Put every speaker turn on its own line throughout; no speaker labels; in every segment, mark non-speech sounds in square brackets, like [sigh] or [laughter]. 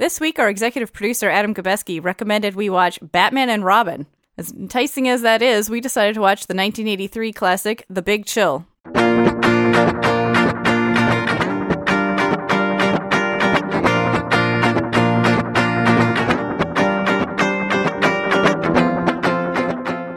This week, our executive producer, Adam Gobeski, recommended we watch Batman and Robin. As enticing as that is, we decided to watch the 1983 classic, The Big Chill.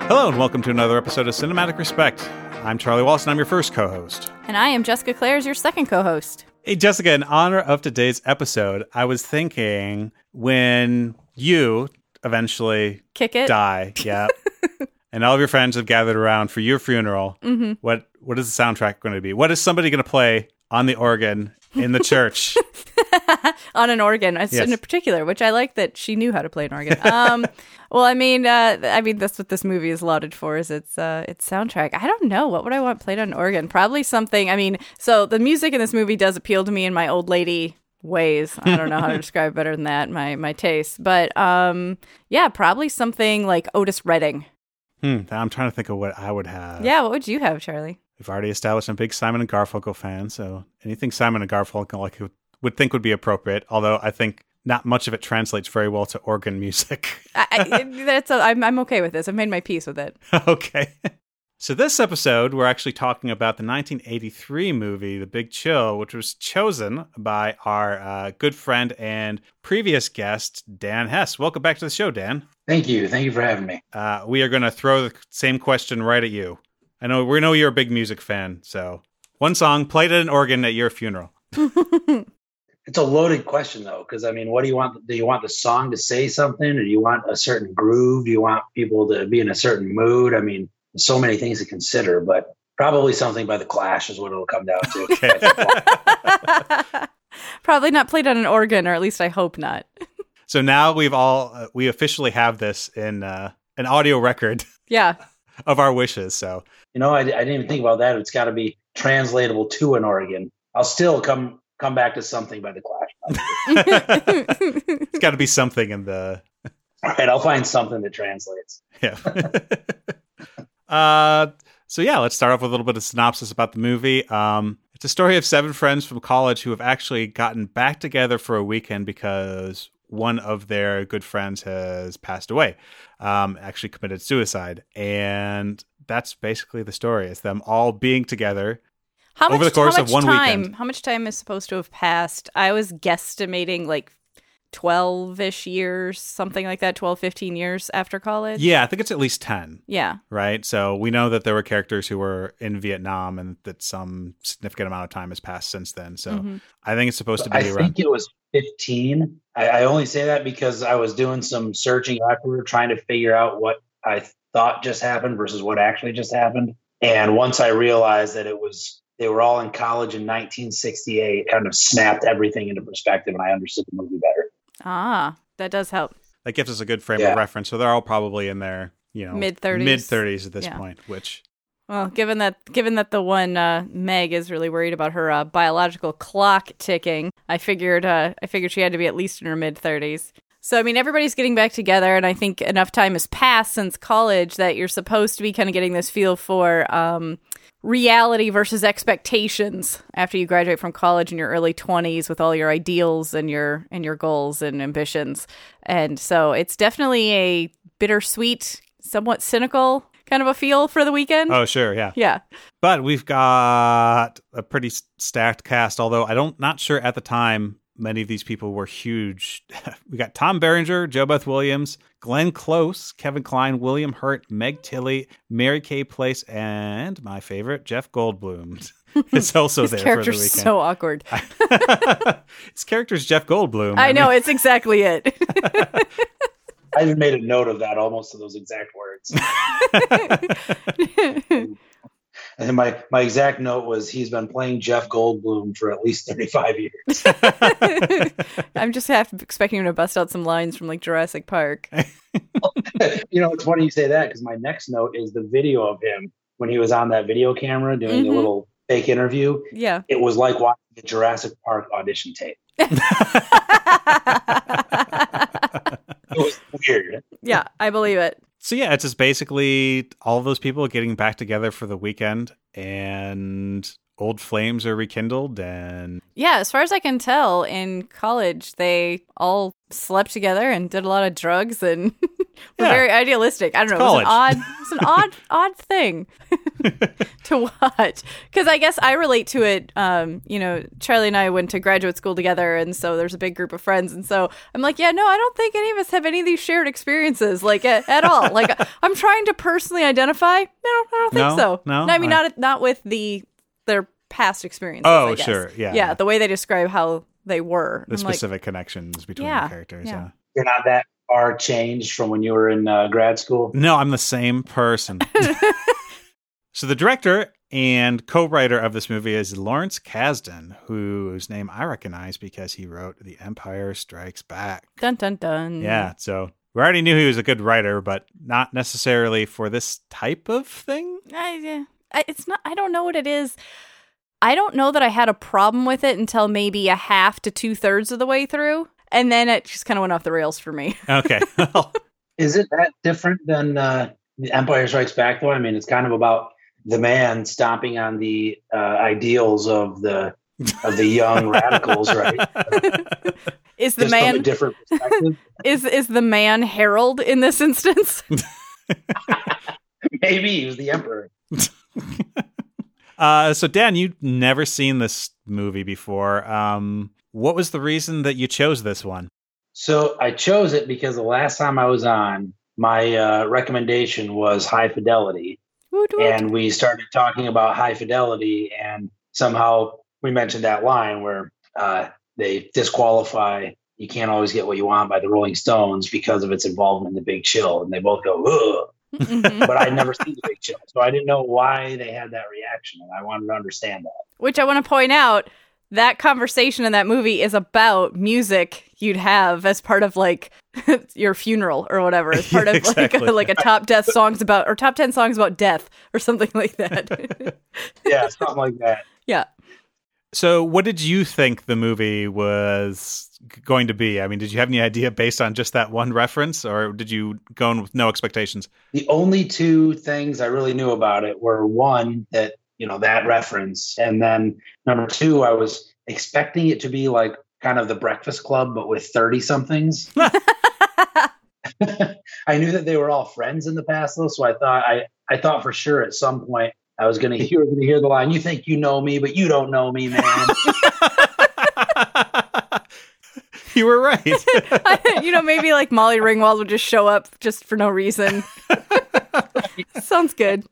Hello, and welcome to another episode of Cinematic Respect. I'm Charlie Walsh, and I'm your first co host.
And I am Jessica Clares, your second co host.
Hey, Jessica, in honor of today's episode, I was thinking when you eventually
Kick it.
die, [laughs] yeah, and all of your friends have gathered around for your funeral,
Mm-hmm.
what what is the soundtrack going to be? What is somebody going to play on the organ in the church? [laughs]
on an organ
Yes.
in particular which i like that she knew how to play an organ. Um [laughs] well i mean uh i mean that's what this movie is lauded for is its uh its soundtrack. I don't know. What would i want played on an organ? Probably something i mean so the music in this movie does appeal to me in my old lady ways. I don't know how to [laughs] describe better than that my my taste. But um yeah probably something like otis redding.
Hmm, I'm trying to think of what I would have.
yeah what would you have charlie
We've already established I'm a big Simon and Garfunkel fan, so anything Simon and Garfunkel like would, would think would be appropriate. Although I think not much of it translates very well to organ music.
I, I, [laughs] that's a, I'm, I'm okay with this i've made my peace with it [laughs]
okay. So this episode, we're actually talking about the 1983 movie, The Big Chill, which was chosen by our uh, good friend and previous guest, Dan Hess. Welcome back to the show, Dan.
Thank you. Thank you for having me.
Uh, we are going to throw the same question right at you. I know we know you're a big music fan, so one song played at an organ at your funeral. [laughs]
It's a loaded question though, because I mean, what do you want? Do you want the song to say something, or do you want a certain groove? Do you want people to be in a certain mood? I mean, there's so many things to consider, but probably something by the Clash is what it'll come down to. [laughs]
Probably not played on an organ, or at least I hope not.
So now we've all uh, we officially have this in uh, an audio record
Yeah. [laughs]
of our wishes. So
you know, I, I didn't even think about that. It's got to be translatable to an organ. I'll still come come back to something by the Clash. [laughs]
it's got to be something in the
All [laughs] right, I'll find something that translates.
yeah. [laughs] uh, so yeah, let's start off with a little bit of synopsis about the movie. Um, it's a story of seven friends from college who have actually gotten back together for a weekend because one of their good friends has passed away, um, actually committed suicide, and that's basically the story. It's them all being together.
How
Over
much,
the course
how
of
much
one
time?
weekend.
How much time is supposed to have passed? I was guesstimating like 12 ish years, something like that, 12, 15 years after college.
Yeah, I think it's at least ten.
Yeah.
right? So we know that there were characters who were in Vietnam and that some significant amount of time has passed since then. So
Mhm.
I think it's supposed to be
I
around.
think it was 15. I, I only say that because I was doing some searching afterward, trying to figure out what I thought just happened versus what actually just happened. And once I realized that it was, they were all in college in 1968, kind of snapped everything into perspective and I understood the movie better.
Ah, that does help.
that gives us a good frame
Yeah.
of reference. So they're all probably in their, you know,
Mid-thirties.
mid thirties at this
Yeah.
point. Which
Well, given that given that the one uh, Meg is really worried about her uh, biological clock ticking, I figured uh, I figured she had to be at least in her mid thirties. So I mean, everybody's getting back together, and I think enough time has passed since college that you're supposed to be kind of getting this feel for um, reality versus expectations after you graduate from college in your early 20s with all your ideals and your and your goals and ambitions. And so it's definitely a bittersweet, somewhat cynical kind of a feel for the weekend.
oh sure, yeah.
Yeah.
But we've got a pretty stacked cast. Although I don't, not sure at the time many of these people were huge. [laughs] we got Tom Berenger, JoBeth Williams, Glenn Close, Kevin Kline, William Hurt, Meg Tilly, Mary Kay Place, and my favorite, Jeff Goldblum. [laughs] It's also
His
there for the
character's
weekend.
so awkward. [laughs]
His character's Jeff Goldblum.
I know
mean,
it's exactly it.
I even made a note of that, almost to those exact words. And my, my exact note was he's been playing Jeff Goldblum for at least 35 years. [laughs] [laughs]
I'm just half expecting him to bust out some lines from like Jurassic Park. [laughs]
you know, it's funny you say that because my next note is the video of him when he was on that video camera doing
Mhm.
a little fake interview.
Yeah.
It was like watching the Jurassic Park audition tape. It was weird.
yeah, I believe it.
So yeah, it's just basically all those people getting back together for the weekend and old flames are rekindled and
Yeah, as far as I can tell, in college they all slept together and did a lot of drugs and [laughs] were
Yeah.
very idealistic. I don't
It's
know. It was an
college.
odd, it was an odd, [laughs] odd thing [laughs] to watch because I guess I relate to it. Um, you know, Charlie and I went to graduate school together, and so there's a big group of friends, and so I'm like, yeah, no, I don't think any of us have any of these shared experiences, like at, at all. like I'm trying to personally identify. No, I don't think
No?
so.
No?
I mean
All
not not with the their past experiences.
Oh,
I guess.
sure. Yeah.
yeah. The way they describe how they were.
the
I'm like,
specific connections between
Yeah,
the characters.
yeah.
Yeah.
You're not that far changed from when you were in uh, grad school.
No, I'm the same person. [laughs] so the director and co-writer of this movie is Lawrence Kasdan, whose name I recognize because he wrote The Empire Strikes Back.
dun dun dun.
Yeah, so we already knew he was a good writer, but not necessarily for this type of thing.
I, yeah. I, it's not. I don't know what it is. I don't know that I had a problem with it until maybe a half to two thirds of the way through, and then it just kind of went off the rails for me. [laughs]
Okay. [laughs]
Is it that different than uh, The Empire Strikes Back? Though I mean, it's kind of about the man stomping on the uh, ideals of the of the young [laughs] radicals, right?
Is the
Just from a
man
different perspective.
is is the man Harold in this instance?
Maybe he was the emperor. [laughs]
uh, so Dan, you've never seen this movie before. Um, what was the reason that you chose this one?
So I chose it because the last time I was on, my uh, recommendation was High Fidelity,
Woot woot.
and we started talking about High Fidelity, and somehow we mentioned that line where uh, they disqualify. You can't always get what you want by the Rolling Stones because of its involvement in the Big Chill, and they both go, Ugh.
Mhm.
but I'd never seen the Big Chill, so I didn't know why they had that reaction, and I wanted to understand that.
Which I want to point out that conversation in that movie is about music you'd have as part of like [laughs] your funeral or whatever, as [laughs] part
Yeah,
of like [laughs] a, like a top death songs about or top ten songs about death or something like that.
Yeah, something like that.
yeah.
So, what did you think the movie was g- going to be? I mean, did you have any idea based on just that one reference, or did you go in with no expectations?
the only two things I really knew about it were one that you know that reference, and then number two, I was expecting it to be like kind of the Breakfast Club, but with thirty somethings. [laughs] [laughs] I knew that they were all friends in the past, though, so I thought I I thought for sure at some point I was gonna you were gonna hear the line, "You think you know me, but you don't know me, man." [laughs] [laughs]
you were right. [laughs]
you know, maybe like Molly Ringwald would just show up just for no reason. [laughs] Sounds good.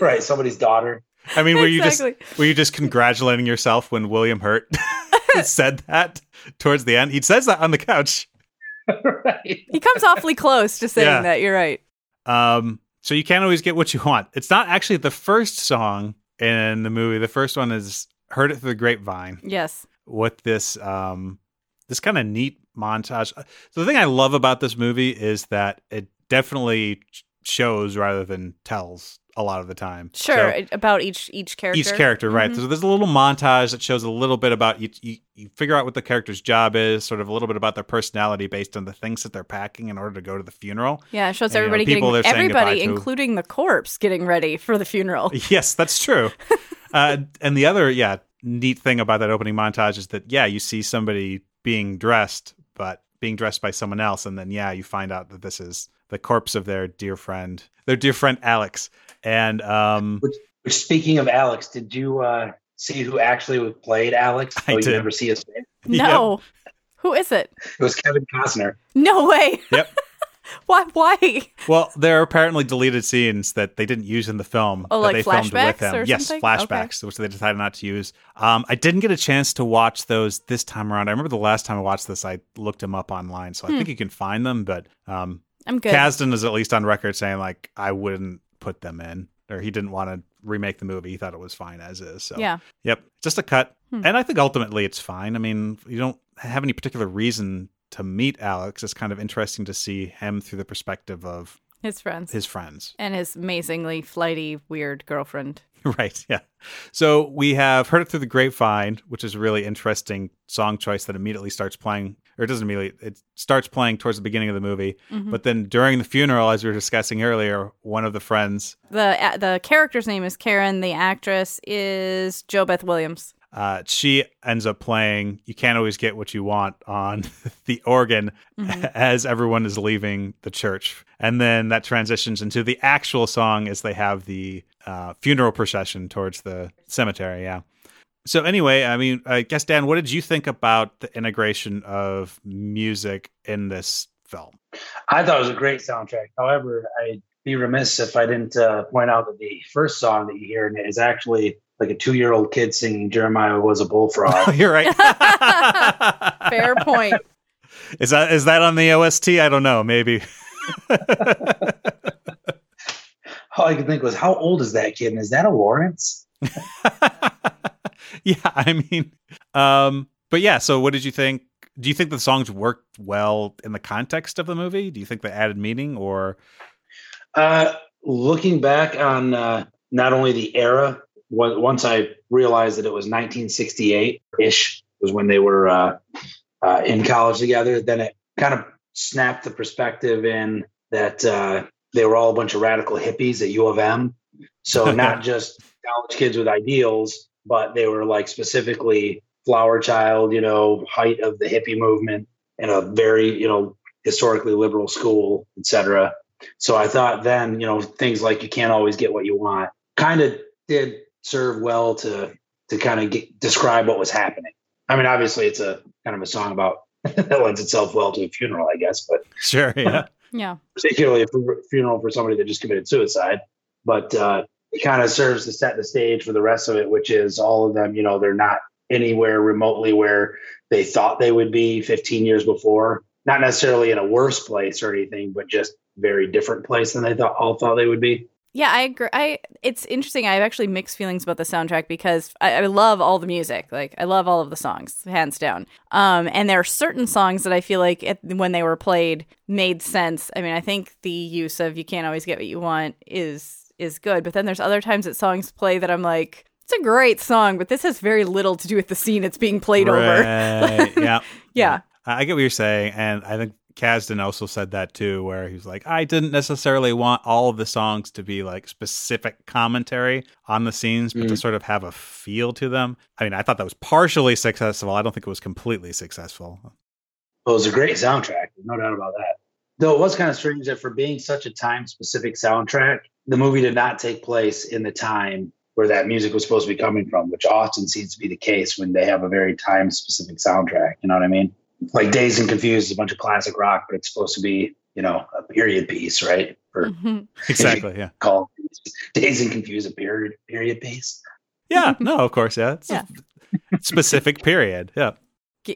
right, somebody's daughter.
I mean, were you just were you just congratulating yourself when William Hurt said that towards the end? He says that on the couch.
right.
He comes awfully close to saying
Yeah.
that. You're right.
Um, so you can't always get what you want. It's not actually the first song in the movie. The first one is "Heard It Through the Grapevine."
Yes.
with this um this kind of neat montage. So the thing I love about this movie is that it definitely shows rather than tells a lot of the time.
Sure.
So
about each each character.
each character, right?
Mhm.
So there's a little montage that shows a little bit about you, you. You figure out what the character's job is, sort of a little bit about their personality based on the things that they're packing in order to go to the funeral.
Yeah, it shows
And, you know,
everybody getting everybody, including the corpse, getting ready for the funeral. [laughs]
Yes, that's true. [laughs] uh, and the other, yeah, neat thing about that opening montage is that, yeah, you see somebody being dressed, but being dressed by someone else. And then, yeah, you find out that this is the corpse of their dear friend, their dear friend Alex. And, um,
Which, speaking of Alex, did you uh, see who actually played Alex?
I
Oh, you
did.
never see his face.
No. Who is it?
It was Kevin Costner.
No way.
Yep. [laughs]
Why? Why?
well, there are apparently deleted scenes that they didn't use in the film.
Oh,
that
like
they filmed with
flashbacks
him.
or
yes,
something?
flashbacks, which they decided not to use. Um, I didn't get a chance to watch those this time around. I remember the last time I watched this, I looked them up online, so I
Hmm.
think you can find them. But um,
I'm good.
Kasdan is at least on record saying like I wouldn't put them in, or he didn't want to remake the movie. He thought it was fine as is. So
Yeah.
yep, just a cut,
Hmm.
and I think ultimately it's fine. I mean, you don't have any particular reason to meet Alex. It's kind of interesting to see him through the perspective of
His friends.
his friends.
and his amazingly flighty, weird girlfriend. [laughs]
Right, yeah. So we have Heard It Through the Grapevine, which is a really interesting song choice that immediately starts playing or it doesn't immediately. It starts playing towards the beginning of the movie,
Mm-hmm.
but then during the funeral, as we were discussing earlier, one of the friends,
The uh, the character's name is Karen. The actress is Jo Beth Williams.
Uh, she ends up playing "You Can't Always Get What You Want" on [laughs] the organ [laughs] as everyone is leaving the church, and then that transitions into the actual song as they have the uh, funeral procession towards the cemetery. Yeah. So anyway, I mean, I guess Dan, what did you think about the integration of music in this film?
I thought it was a great soundtrack. However, I'd be remiss if I didn't uh, point out that the first song that you hear in it is actually like a two-year-old kid singing "Jeremiah was a bullfrog." [laughs]
You're right. [laughs]
Fair point.
Is that is that on the OST? I don't know. Maybe. [laughs]
All I could think was, how old is that kid? And is that a Lawrence?
yeah, I mean, um, but yeah. So, what did you think? Do you think the songs worked well in the context of the movie? Do you think they added meaning, or
Uh, looking back on uh, not only the era, wa- once I realized that it was 1968 ish was when they were uh, uh, in college together, then it kind of snapped the perspective in that uh, they were all a bunch of radical hippies at U of M. So [laughs] not just college kids with ideals, but they were like specifically flower child, you know, height of the hippie movement in a very, you know, historically liberal school, et cetera. So I thought then, you know, things like you can't always get what you want kind of did serve well to to kind of get, describe what was happening. I mean, obviously it's a kind of a song about [laughs] that lends itself well to a funeral, I guess, but [laughs]
sure? Yeah.
Yeah.
particularly a funeral for somebody that just committed suicide. But uh, it kind of serves to set the stage for the rest of it, which is all of them, you know, they're not anywhere remotely where they thought they would be 15 years before. Not necessarily in a worse place or anything, but just very different place than they thought all thought they would be.
Yeah, I agree. I it's interesting. I have actually mixed feelings about the soundtrack because I, I love all the music. Like I love all of the songs, hands down. Um, and there are certain songs that I feel like it, when they were played made sense. I mean, I think the use of "You Can't Always Get What You Want" is is good, but then there's other times that songs play that I'm like, it's a great song, but this has very little to do with the scene it's being played over. [laughs]
Yeah.
Yeah.
I get what you're saying, and I think Kasdan also said that too, where he was like, I didn't necessarily want all of the songs to be like specific commentary on the scenes, but to
Mhm.
sort of have a feel to them. I mean, I thought that was partially successful. I don't think it was completely successful.
Well, it was a great soundtrack, no doubt about that. Though it was kind of strange that for being such a time specific soundtrack, the movie did not take place in the time where that music was supposed to be coming from, which often seems to be the case when they have a very time specific soundtrack. You know what I mean? Like Dazed and Confused is a bunch of classic rock, but it's supposed to be, you know, a period piece, right? For
Mhm. [laughs]
Exactly. Yeah.
call Dazed and Confused a period period piece.
Yeah. No, of course. Yeah. It's
Yeah.
a specific period. Yeah.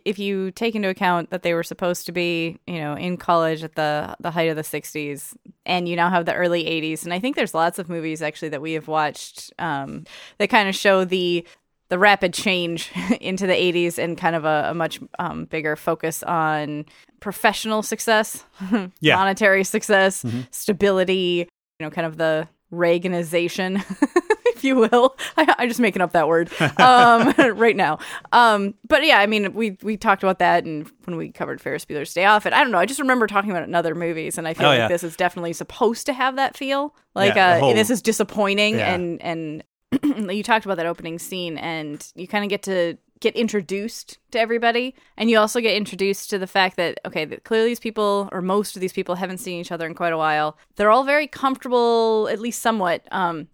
if you take into account that they were supposed to be, you know, in college at the the height of the 60s and you now have the early 80s and I think there's lots of movies actually that we have watched um, that kind of show the the rapid change [laughs] into the 80s and kind of a, a much um, bigger focus on professional success, [laughs]
Yeah.
monetary success,
Mhm.
stability, you know, kind of the Reaganization, [laughs] if you will. I, I'm just making up that word um, right now. Um, but yeah, I mean, we we talked about that, and when we covered Ferris Bueller's Day Off, and I don't know, I just remember talking about it in other movies, and I feel
Oh,
like
yeah.
this is definitely supposed to have that feel. Like,
Yeah,
uh,
whole-
this is disappointing,
Yeah.
and and [clears throat] you talked about that opening scene, and you kind of get to get introduced to everybody and you also get introduced to the fact that okay that clearly these people or most of these people haven't seen each other in quite a while. They're all very comfortable at least somewhat um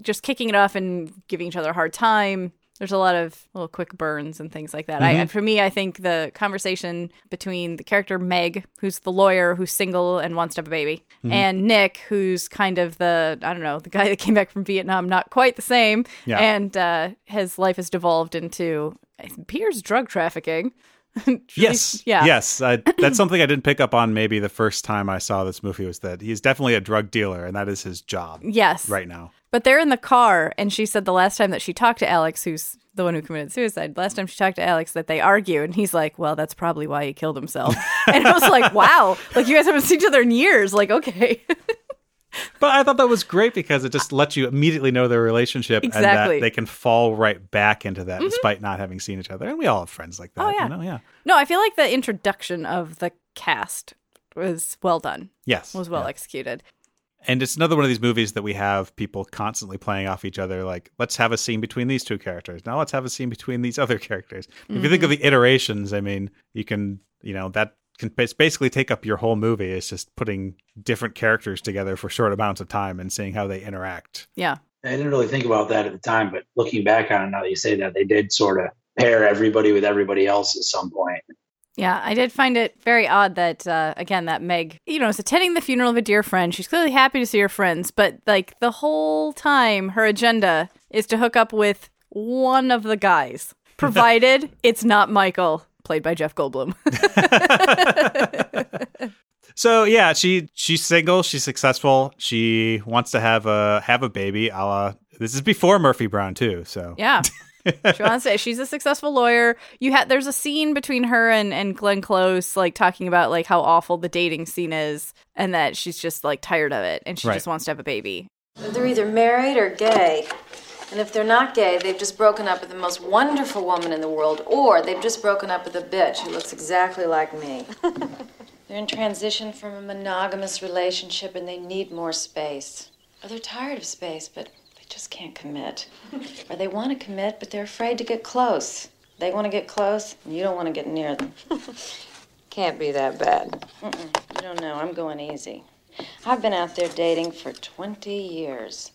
just kicking it off and giving each other a hard time there's a lot of little quick burns and things like that. I, for me, I think the conversation between the character Meg, who's the lawyer who's single and wants to have a baby, and Nick, who's kind of the I don't know the guy [laughs] that came back from Vietnam, not quite the same,
Yeah.
and uh, his life has devolved into appears drug trafficking. [laughs]
Yes.
Yeah.
Yes. I, [clears throat] that's something I didn't pick up on maybe the first time I saw this movie was that he's definitely a drug dealer and that is his job
Yes.
right now.
But they're in the car, and she said the last time that she talked to Alex, who's the one who committed suicide, last time she talked to Alex, that they argue, and he's like, "Well, that's probably why he killed himself." [laughs] and I was like, "Wow, like you guys haven't seen each other in years." Like, okay, [laughs]
But I thought that was great because it just lets you immediately know their relationship and
Exactly.
that they can fall right back into that mm-hmm. despite not having seen each other. And we all have friends like that.
Oh, yeah.
You know? Yeah.
No, I feel like the introduction of the cast was well done,
Yes.
was well
Yeah.
executed.
And it's another one of these movies that we have people constantly playing off each other. Like, let's have a scene between these two characters. Now let's have a scene between these other characters. If you think of mm-hmm. the iterations, I mean, you can, you know, that can basically take up your whole movie. It's just putting different characters together for short amounts of time and seeing how they interact.
Yeah.
I didn't really think about that at the time, but looking back on it now that you say that, they did sort of pair everybody with everybody else at some point.
Yeah, I did find it very odd that, uh, again, that Meg, you know, is attending the funeral of a dear friend. She's clearly happy to see her friends, but like the whole time, her agenda is to hook up with one of the guys, [laughs] provided it's not Michael, played by Jeff Goldblum. [laughs]
So yeah, she she's single, she's successful, she wants to have a have a baby. A la, this is before Murphy Brown too. So
yeah. [laughs] She wants to, she's a successful lawyer. You had there's a scene between her and, and Glenn Close, like talking about like how awful the dating scene is, and that she's just like tired of it, and she
Right.
just wants to have a baby.
They're either married or gay. And if they're not gay, they've just broken up with the most wonderful woman in the world, or they've just broken up with a bitch who looks exactly like me. [laughs] they're in transition from a monogamous relationship and they need more space. Or they're tired of space, but they just can't commit. or they want to commit, but they're afraid to get close. They want to get close, and you don't want to get near them. [laughs]
Can't be that bad.
Mm-mm, you don't know. I'm going easy. I've been out there dating for 20 years.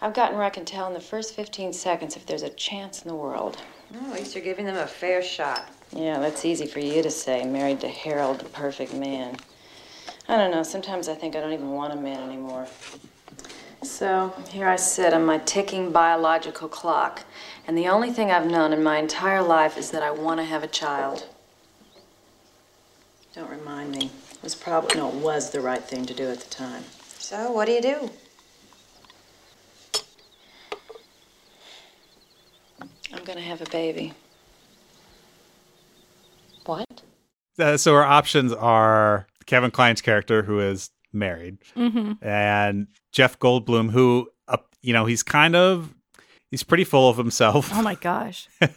I've gotten where I can tell in the first 15 seconds if there's a chance in the world.
Oh, at least you're giving them a fair shot.
Yeah, that's easy for you to say, married to Harold, the perfect man. I don't know, sometimes I think I don't even want a man anymore. So, here I sit on my ticking biological clock, and the only thing I've known in my entire life is that I want to have a child. Don't remind me. It was probably, no, it was the right thing to do at the time.
So, what do you do?
I'm gonna have a baby.
What?
uh, so our options are Kevin Kline's character who is married,
Mm-hmm.
and Jeff Goldblum who, uh, you know, he's kind of he's pretty full of himself.
Oh my gosh. [laughs]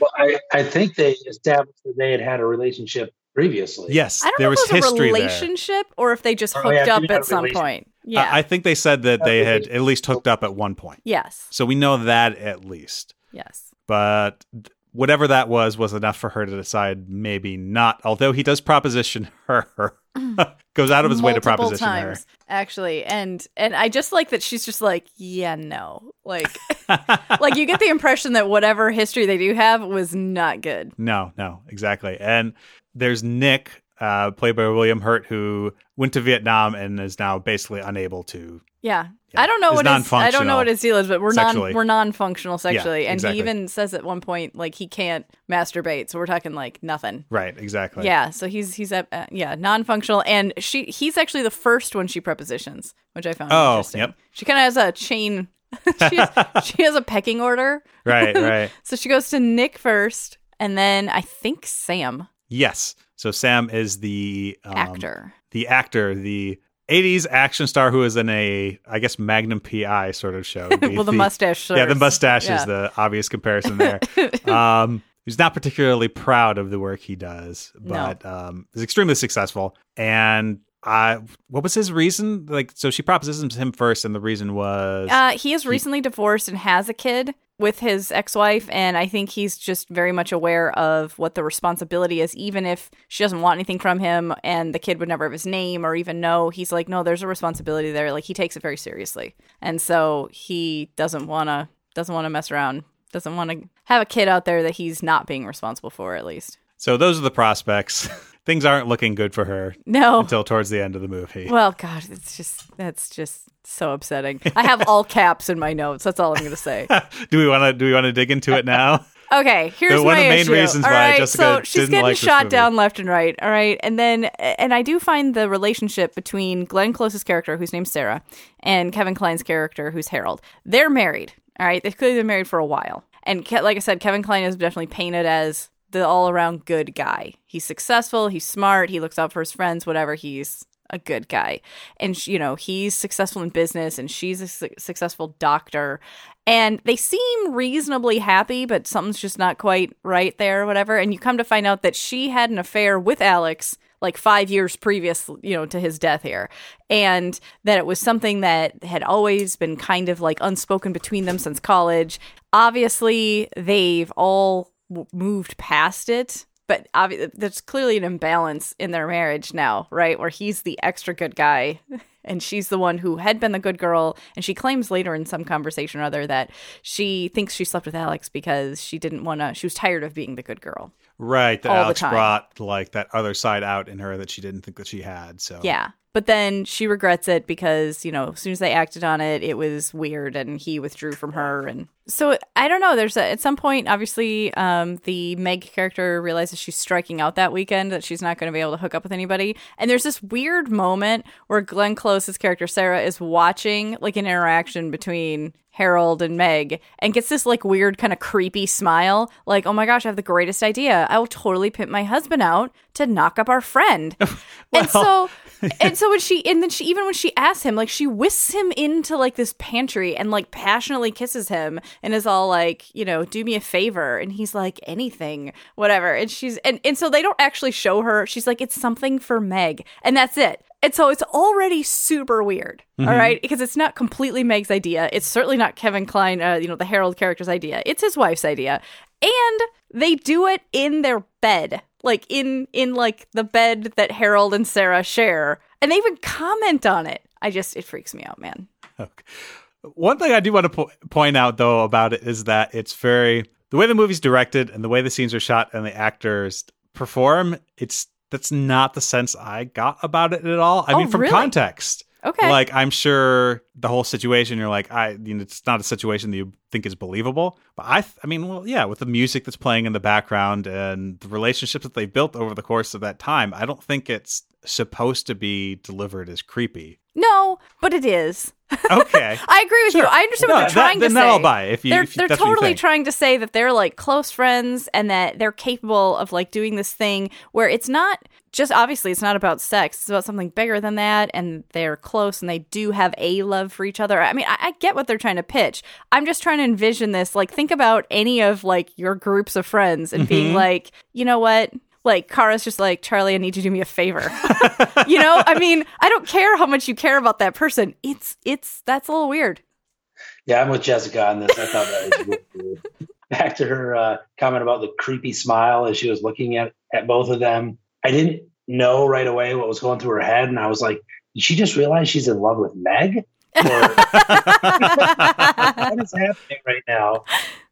Well, I, I think they established that they had had a relationship previously.
yes,
I don't
there
know
was
if it was a
history there.
relationship or if they just
Oh,
hooked
yeah,
up at some point. Yeah.
I, I think they said that they
Uh,
had at least hooked up at one point.
yes.
So we know that at least.
Yes.
But th- whatever that was was enough for her to decide maybe not. Although he does proposition her, [laughs] goes out of his way to proposition
times, actually, and and I just like that she's just like, yeah, no, like, [laughs] like you get the impression that whatever history they do have was not good.
No, no, exactly. And there's Nick, uh, played by William Hurt, who went to Vietnam and is now basically unable to.
Yeah.
Yeah.
I don't know what his I don't know what his deal is, but we're
sexually.
non we're non-functional sexually, and
exactly.
he even says at one point like he can't masturbate, so we're talking like nothing.
Right, exactly.
Yeah, so he's he's uh, uh, yeah non-functional, and she he's actually the first one she prepositions, which I found
Oh,
interesting.
yep.
She kind of has a chain. [laughs] she, has, she has a pecking order. [laughs]
Right, right. [laughs]
So she goes to Nick first, and then I think Sam,
yes. So Sam is the um,
actor.
the actor, the 80s action star who is in a, I guess, Magnum PI sort of show. [laughs]
well, the, mustache.
Yeah, the mustache
Yeah.
is the obvious comparison there. [laughs] um, he's not particularly proud of the work he does, but um, is extremely successful. And I, what was his reason? Like, so she propositions him first, and the reason was
Uh, he is recently divorced and has a kid with his ex-wife, and I think he's just very much aware of what the responsibility is, even if she doesn't want anything from him, and the kid would never have his name or even know. He's like, no, there's a responsibility there. Like he takes it very seriously, and so he doesn't want to doesn't want to mess around. Doesn't want to have a kid out there that he's not being responsible for, at least.
So. Those are the prospects. [laughs] Things aren't looking good for her
No.
until towards the end of the movie.
Well, God, it's just that's just so upsetting. I have all [laughs] caps in my notes. That's all I'm going to say. [laughs]
do we want to? Do we want to dig into it now?
Okay, here's
one of
my
the main
issue.
reasons
All
why
right,
Jessica
so she's getting
like
shot down left and right. All right, and then and I do find the relationship between Glenn Close's character, whose name's Sarah, and Kevin Kline's character, who's Harold. They're married. All right, they've clearly been married for a while. And Ke- like I said, Kevin Kline is definitely painted as the all-around good guy. He's successful. He's smart. He looks out for his friends. Whatever. He's a good guy. And, you know, he's successful in business and she's a su- successful doctor. And they seem reasonably happy, but something's just not quite right there or whatever. And you come to find out that she had an affair with Alex like five years previous, you know, to his death here. And that it was something that had always been kind of like unspoken between them since college. Obviously, they've all moved past it. But obvi- there's clearly an imbalance in their marriage now, right? Where he's the extra good guy [laughs] and she's the one who had been the good girl. And she claims later in some conversation or other that she thinks she slept with Alex because she didn't want to, she was tired of being the good girl.
Right. That Alex brought like that other side out in her that she didn't think that she had. So
Yeah. But then she regrets it because, you know, as soon as they acted on it, it was weird and he withdrew from her. And so I don't know. There's a, at some point, obviously, um, the Meg character realizes she's striking out that weekend, that she's not going to be able to hook up with anybody. And there's this weird moment where Glenn Close's character, Sarah, is watching like an interaction between Harold and Meg and gets this like weird kind of creepy smile like oh my gosh I have the greatest idea. I will totally pimp my husband out to knock up our friend. [laughs] And so [laughs] and so when she and then she even when she asks him like she whisks him into like this pantry and like passionately kisses him and is all like you know do me a favor. And he's like anything whatever. And she's and, and so they don't actually show her. She's like it's something for Meg. And that's it and so it's already super weird, all right? Because it's not completely Meg's idea. It's certainly not Kevin Kline, uh, you know, the Harold character's idea. It's his wife's idea. And they do it in their bed, like in in like the bed that Harold and Sarah share. And they even comment on it. I just it freaks me out, man.
Okay. One thing I do want to po- point out though about it is that it's very the way the movie's directed and the way the scenes are shot and the actors perform. It's that's not the sense I got about it at all. I
Oh,
mean, from
really?
context.
Okay.
Like I'm sure the whole situation, you're like, I, you know, it's not a situation that you think is believable. But I, th- I mean, well, yeah, with the music that's playing in the background and the relationships that they've built over the course of that time, I don't think it's supposed to be delivered as creepy.
No, but it is.
Okay. [laughs]
I agree with you. I understand
No,
what they're
that-
trying
then
to
that
say.
I'll buy if you-
they're
if
they're totally trying to say that they're like close friends and that they're capable of like doing this thing where it's not just obviously it's not about sex. It's about something bigger than that, and they're close and they do have a love for each other. I mean, I, I get what they're trying to pitch. I'm just trying to envision this. Like, think about any of like your groups of friends and
Mm-hmm.
being like, you know what? Like Kara's just like Charlie, I need you to do me a favor. [laughs] you know, I mean, I don't care how much you care about that person. It's it's that's a little weird.
Yeah, I'm with Jessica on this. I thought that was really [laughs] weird. Back to her uh, comment about the creepy smile as she was looking at, at both of them. I didn't know right away what was going through her head. And I was like, did she just realize she's in love with Meg? Or [laughs] what is happening right now?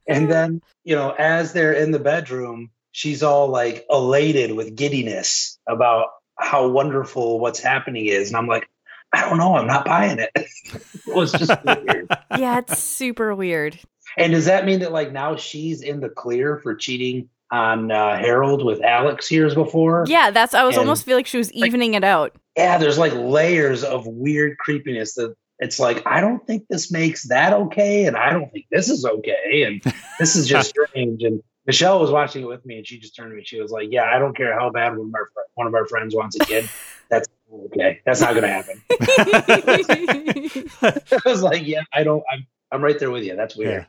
And then, you know, as they're in the bedroom, she's all like elated with giddiness about how wonderful what's happening is. And I'm like, I don't know. I'm not buying it. [laughs] it was just weird. [laughs]
yeah, it's super weird.
And does that mean that like now she's in the clear for cheating on uh, Harold with Alex years before?
Yeah, that's I was
And-
almost feel like she was evening it out.
Yeah, there's like layers of weird creepiness that it's like I don't think this makes that okay, and I don't think this is okay, and this is just [laughs] strange. And Michelle was watching it with me, and she just turned to me. She was like, "Yeah, I don't care how bad one of our fr- one of our friends wants a kid. [laughs] That's okay. That's not going to happen." [laughs] [laughs] I was like, "Yeah, I don't. I'm I'm right there with you. That's weird."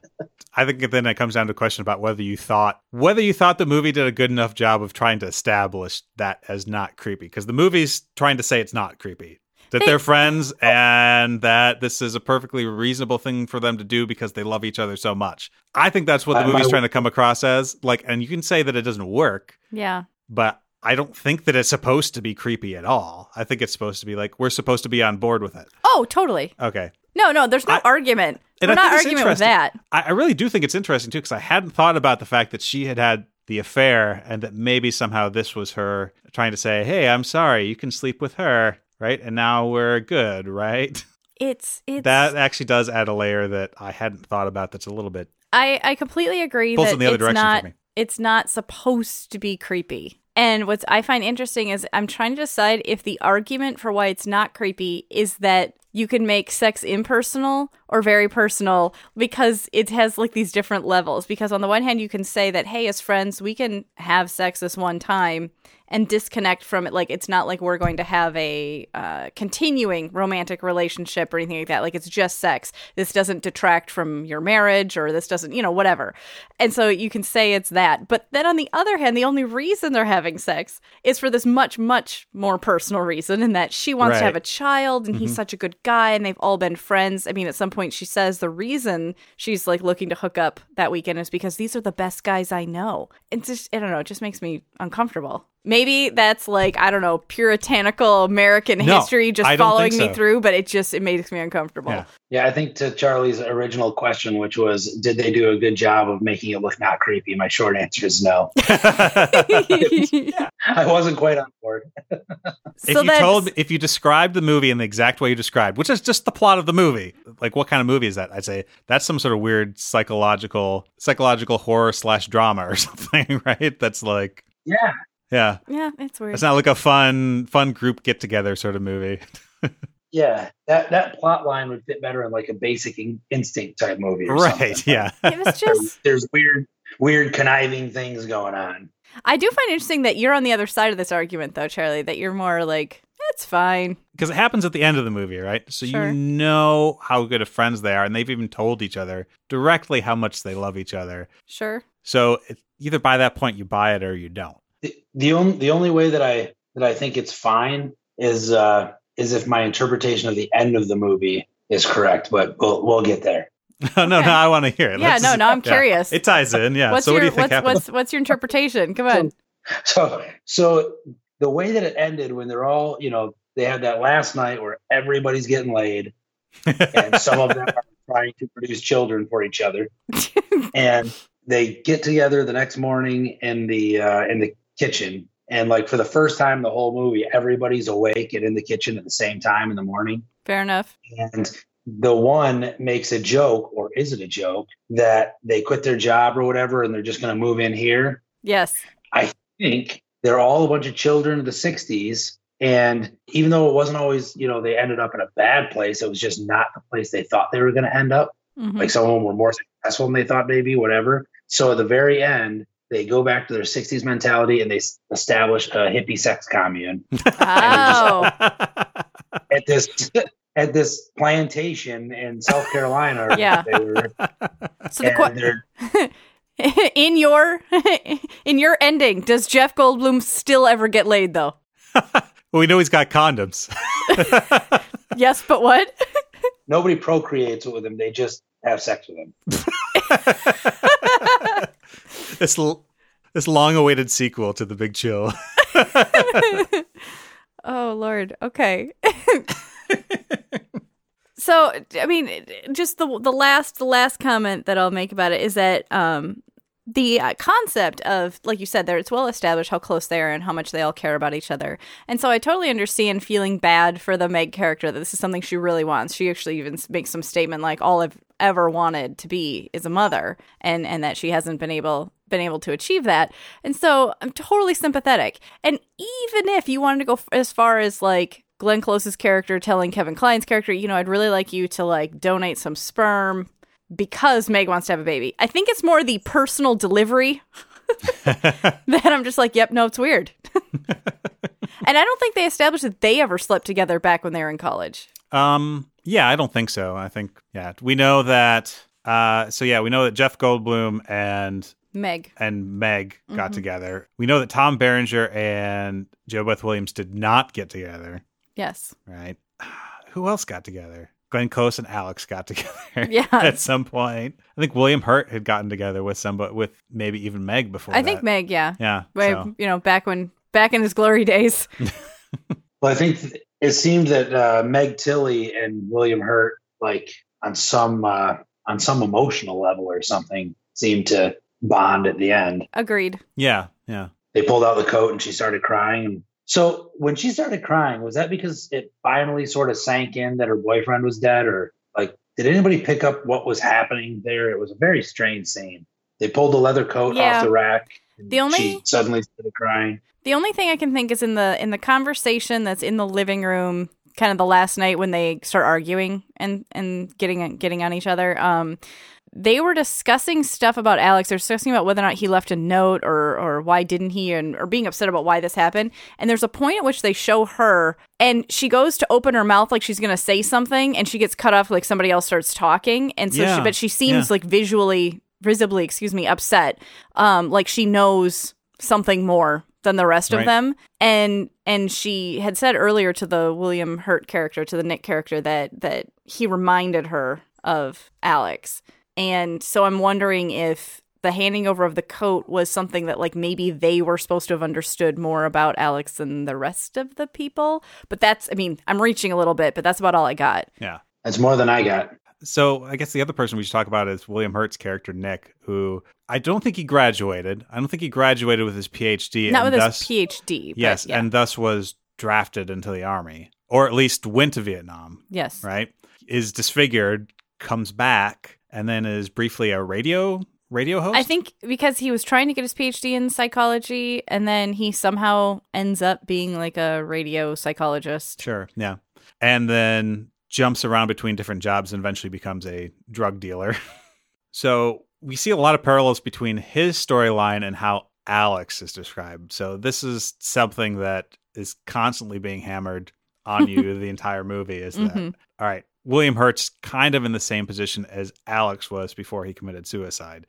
I think then it comes down to a question about whether you thought whether you thought the movie did a good enough job of trying to establish that as not creepy because the movie's trying to say it's not creepy that
They-
they're friends oh. and that this is a perfectly reasonable thing for them to do because they love each other so much. I think that's what the
I-
movie's
my-
trying to come across as like and you can say that it doesn't work,
yeah.
but I don't think that it's supposed to be creepy at all. I think it's supposed to be like we're supposed to be on board with it.
Oh, totally.
Okay.
No, no, there's no
I-
argument.
and
We're
I
not
think
arguing with that.
I, I really do think it's interesting too because I hadn't thought about the fact that she had had the affair and that maybe somehow this was her trying to say, "Hey, I'm sorry, you can sleep with her, right? And now we're good, right?" [laughs]
It's it's
That actually does add a layer that I hadn't thought about. That's a little bit
I I completely agree
pulls
that
in the other
it's
direction
not
for me.
it's not supposed to be creepy. And what I find interesting is I'm trying to decide if the argument for why it's not creepy is that you can make sex impersonal or very personal because it has like these different levels. Because on the one hand, you can say that, hey, as friends, we can have sex this one time and disconnect from it. Like, it's not like we're going to have a uh, continuing romantic relationship or anything like that. Like, it's just sex. This doesn't detract from your marriage or this doesn't, you know, whatever. And so you can say it's that. But then on the other hand, the only reason they're having sex is for this much, much more personal reason, in that she wants to have a child and he's such a good guy and they've all been friends. I mean, at some point she says the reason she's like looking to hook up that weekend is because these are the best guys I know. It's just, I don't know, it just makes me uncomfortable. Maybe that's like, I don't know, puritanical American
No,
history just following
think
me through, but it just, it makes me uncomfortable.
Yeah.
Yeah, I think to Charlie's original question, which was, did they do a good job of making it look not creepy? My short answer is no. [laughs] I wasn't quite on board.
if
So
you told me, if you described the movie in the exact way you described, which is just the plot of the movie, like what kind of movie is that? I'd say that's some sort of weird psychological psychological horror slash drama or [laughs] something, right? That's like,
Yeah.
Yeah,
yeah, it's weird.
it's not like a fun fun group get together sort of movie. [laughs]
Yeah. That that plot line would fit better in like a basic in- instinct type movie. Or
right?
something.
Yeah.
it was [laughs] just,
There's weird, weird conniving things going on.
I do find interesting that you're on the other side of this argument, though, Charlie, that you're more like, it's fine.
because it happens at the end of the movie, right? So
Sure.
you know how good of friends they are, and they've even told each other directly how much they love each other.
Sure.
So it, either by that point you buy it or you don't.
The, the only the only way that I that I think it's fine is uh is if my interpretation of the end of the movie is correct, but we'll we'll get there. [laughs]
no, no, I want to hear it.
Yeah,
Let's-
no, no, I'm
yeah.
curious.
It ties in, yeah.
what's
so
your
what do you think
what's,
happened?
what's what's your interpretation? Come on. [laughs]
So so the way that it ended when they're all, you know, they had that last night where everybody's getting laid [laughs] and some of them are trying to produce children for each other. and they get together the next morning in the uh, in the kitchen and like for the first time the whole movie everybody's awake and in the kitchen at the same time in the morning
Fair enough.
and the one makes a joke or is it a joke that they quit their job or whatever and they're just going to move in here
Yes.
I think they're all a bunch of children of the 60s. And even though it wasn't always, you know, they ended up in a bad place, it was just not the place they thought they were going to end up.
Mhm.
Like some of them were more successful than they thought, maybe, whatever. So at the very end, they go back to their 60s mentality and they establish a hippie sex commune [laughs]
Oh. [laughs]
at this. At this plantation in South Carolina, [laughs]
Yeah.
they were,
so the
and
qu- in your in your ending, does Jeff Goldblum still ever get laid though?
well, we know he's got condoms.
Yes, but what?
nobody procreates with him; they just have sex with him.
This l- this long awaited sequel to The Big Chill. [laughs]
Oh Lord. Okay. [laughs] so I mean, just the the last the last comment that I'll make about it is that um the uh, concept of like you said there it's well established how close they are and how much they all care about each other and so i totally understand feeling bad for the meg character that this is something she really wants she actually even makes some statement like all i've ever wanted to be is a mother and and that she hasn't been able been able to achieve that and so i'm totally sympathetic and even if you wanted to go f- as far as like Glenn Close's character telling Kevin Kline's character, you know, I'd really like you to like donate some sperm because Meg wants to have a baby. I think it's more the personal delivery [laughs] [laughs] that I'm just like, yep, no, it's weird. [laughs] and I don't think they established that they ever slept together back when they were in college.
Um, yeah, I don't think so. I think yeah, we know that. Uh, so yeah, we know that Jeff Goldblum and
Meg.
and Meg
Mm-hmm.
got together. We know that Tom Berenger and JoBeth Williams did not get together.
Yes.
Right? [sighs] Who else got together? Glenn Close and Alex got [laughs] together.
Yeah.
at some point. I think William Hurt had gotten together with somebody, with maybe even Meg before.
I think. Meg, yeah.
Yeah.
Way,
so-
you know, back when back in his glory days. [laughs]
Well, I think th- it seemed that uh, Meg Tilly and William Hurt, like on some uh, on some emotional level or something, seemed to bond at the end.
Agreed.
Yeah. Yeah.
They pulled out the coat and she started crying. So when she started crying, was that because it finally sort of sank in that her boyfriend was dead, or like did anybody pick up what was happening there? It was a very strange scene. They pulled the leather coat
Yeah.
off the rack. and
The only-
she suddenly started crying.
The only thing I can think is in the in the conversation that's in the living room kind of the last night when they start arguing and and getting getting on each other. Um, they were discussing stuff about Alex. They're discussing about whether or not he left a note or or why didn't he, and or being upset about why this happened. And there's a point at which they show her, and she goes to open her mouth like she's gonna say something, and she gets cut off like somebody else starts talking, and so
Yeah,
she, but she seems
yeah.
like visually, visibly, excuse me, upset, um, like she knows something more than the rest of them and and she had said earlier to the William Hurt character to the Nick character that that he reminded her of Alex and so I'm wondering if the handing over of the coat was something that like maybe they were supposed to have understood more about Alex than the rest of the people but that's I mean I'm reaching a little bit but that's about all I got
Yeah.
That's more than I got.
So I guess the other person we should talk about is William Hurt's character Nick, who I don't think he graduated. I don't think he graduated with his PhD.
not
and
with
thus,
his PhD but
Yes,
yeah.
and thus was drafted into the army, or at least went to Vietnam.
yes
Right? Is disfigured, comes back, and then is briefly a radio radio host.
I think because he was trying to get his PhD in psychology and then he somehow ends up being like a radio psychologist.
Sure. Yeah. And then jumps around between different jobs and eventually becomes a drug dealer. [laughs] so we see a lot of parallels between his storyline and how Alex is described. So this is something that is constantly being hammered on you [laughs] the entire movie is that
Mhm.
all right, William Hurt's kind of in the same position as Alex was before he committed suicide.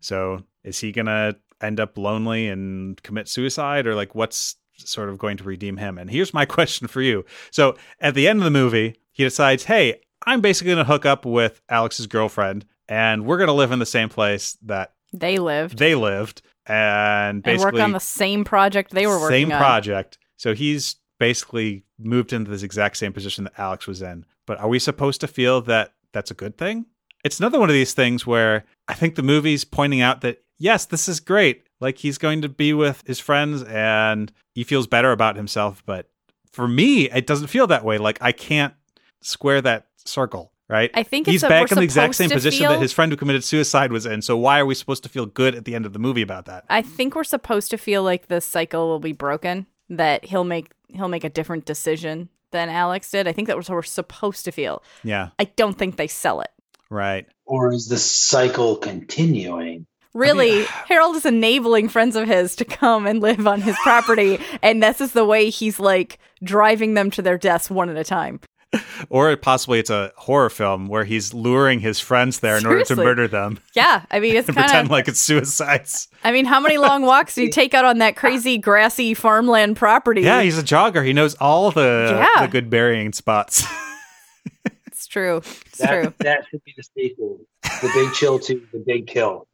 So is he going to end up lonely and commit suicide or like what's sort of going to redeem him? And here's my [laughs] question for you. So at the end of the movie, he decides, "Hey, I'm basically going to hook up with Alex's girlfriend and we're going to live in the same place that
They lived
they lived and
and
basically
work on the same project they were working
same
on.
project. So he's basically moved into this exact same position that Alex was in. But are we supposed to feel that that's a good thing? It's another one of these things where I think the movie's pointing out that yes, this is great. Like he's going to be with his friends and he feels better about himself, but for me, it doesn't feel that way. Like I can't square that circle, right?
I think
he's back in the exact same position
feel-
that his friend who committed suicide was in. So why are we supposed to feel good at the end of the movie about that?
I think we're supposed to feel like the cycle will be broken, that he'll make he'll make a different decision than Alex did. I think that was what we're supposed to feel.
Yeah,
I don't think they sell it.
right.
Or is the cycle continuing?
Really, [sighs] Harold is enabling friends of his to come and live on his property, and this is the way he's like driving them to their deaths one at a time. [laughs]
Or possibly it's a horror film where he's luring his friends there in order to murder them
Yeah, I mean it's [laughs]
and
kind
pretend
of.
like it's suicides.
I mean, how many long walks do you take out on that crazy grassy farmland property?
Yeah, he's a jogger. He knows all the,
Yeah.
the good burying spots. [laughs]
it's true. It's
That,
true.
that should be the sequel. The Big Chill to The Big Kill.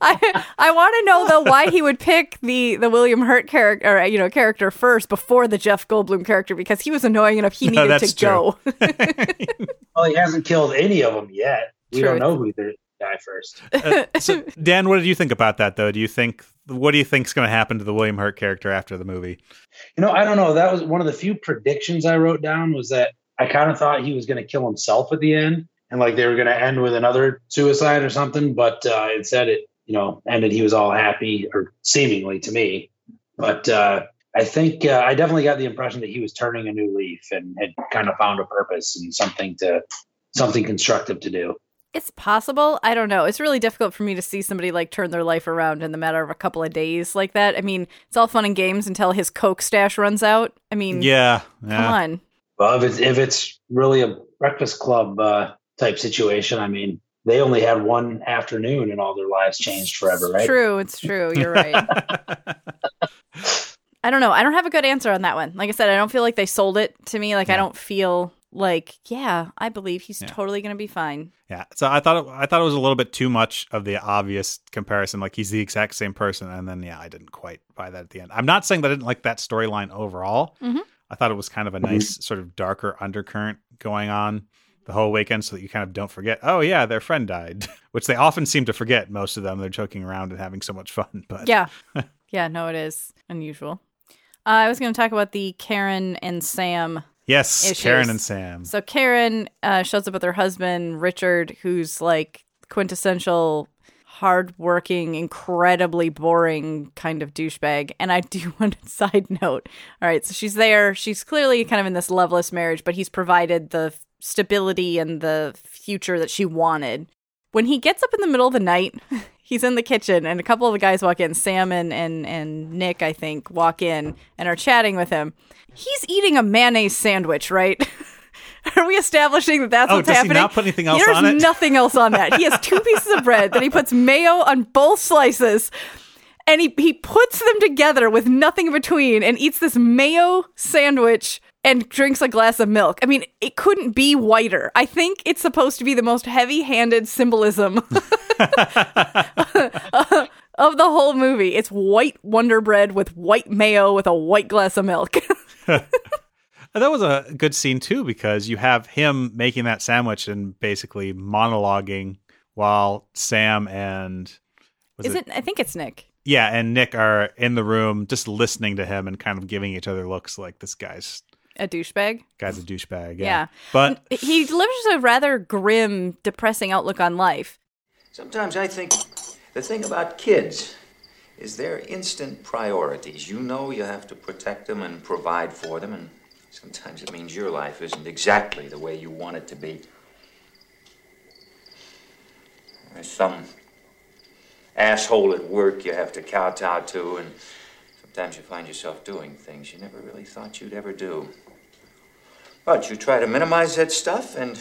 I I want to know though why he would pick the the William Hurt character, or, you know, character first before the Jeff Goldblum character because he was annoying enough. He needed
that's
to go. [laughs]
Well, he hasn't killed any of them yet. We
Truth.
don't know who the guy first.
Uh, so, Dan, what did you think about that, though? Do you think what do you think's going to happen to the William Hurt character after the movie?
You know, I don't know. That was one of the few predictions I wrote down was that I kind of thought he was going to kill himself at the end and like they were going to end with another suicide or something. But uh, instead, it, you know, ended. He was all happy or seemingly to me. But uh, I think uh, I definitely got the impression that he was turning a new leaf and had kind of found a purpose and something to something constructive to do.
It's possible. I don't know. It's really difficult for me to see somebody like turn their life around in the matter of a couple of days like that. I mean, it's all fun and games until his coke stash runs out. I mean,
Yeah,
come on.
Well, if it's if it's really a breakfast club uh, type situation, I mean, they only had one afternoon and all their lives changed forever, right?
It's True, it's true. You're right. [laughs] I don't know. I don't have a good answer on that one. Like I said, I don't feel like they sold it to me. Like I don't feel like, yeah, I believe he's
Yeah.
totally going to be fine.
Yeah, so I thought it, I thought it was a little bit too much of the obvious comparison. Like he's the exact same person, and then yeah, I didn't quite buy that at the end. I'm not saying that I didn't like that storyline overall.
Mhm.
I thought it was kind of a nice sort of darker undercurrent going on the whole weekend, so that you kind of don't forget. Oh yeah, their friend died, [laughs] which they often seem to forget. Most of them, they're joking around and having so much fun. [laughs] But
Yeah. [laughs] yeah, no, it is unusual. Uh, I was going to talk about the Karen and Sam
yes,
Issues.
Karen and Sam.
So Karen uh, shows up with her husband Richard, who's like quintessential hardworking, incredibly boring kind of douchebag. And I do want a side note. All right, so she's there. She's clearly kind of in this loveless marriage, but he's provided the stability and the future that she wanted. When he gets up in the middle of the night, [laughs] he's in the kitchen and a couple of the guys walk in. Sam and, and, and Nick, I think, walk in and are chatting with him. He's eating a mayonnaise sandwich, right? [laughs] Are we establishing that that's
Oh,
what's
does he
happening?
not put anything else
There's
on it? [laughs]
nothing else on that. He has two pieces of bread, then he puts mayo on both slices, and he, he puts them together with nothing in between and eats this mayo sandwich and drinks a glass of milk. I mean, it couldn't be whiter. I think it's supposed to be the most heavy handed symbolism [laughs] of the whole movie. It's white Wonder Bread with white mayo with a white glass of milk. [laughs]
That was a good scene too because you have him making that sandwich and basically monologuing while Sam and
Is it? I think it's Nick.
yeah and Nick are in the room just listening to him and kind of giving each other looks like this guy's
A douchebag.
guy's a douchebag. Yeah,
Yeah.
but
He delivers a rather grim, depressing outlook on life.
Sometimes I think the thing about kids is they're instant priorities. You know you have to protect them and provide for them, and sometimes it means your life isn't exactly the way you want it to be. There's some asshole at work you have to kowtow to, and sometimes you find yourself doing things you never really thought you'd ever do. But you try to minimize that stuff and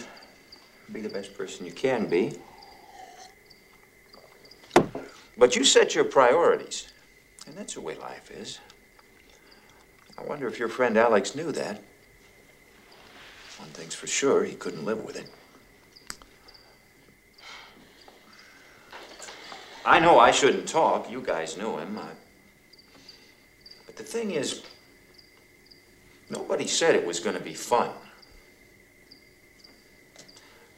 be the best person you can be. But you set your priorities, and that's the way life is. I wonder if your friend Alex knew that. One thing's for sure, he couldn't live with it. I know I shouldn't talk. You guys knew him. I... But the thing is, nobody said it was going to be fun.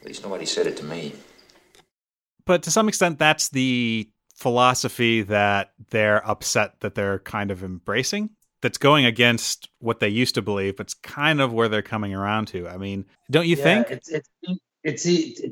At least nobody said it to me.
but to some extent that's the philosophy that they're upset that they're kind of embracing that's going against what they used to believe but it's kind of where they're coming around to i mean don't you
Yeah,
think
it's it's it's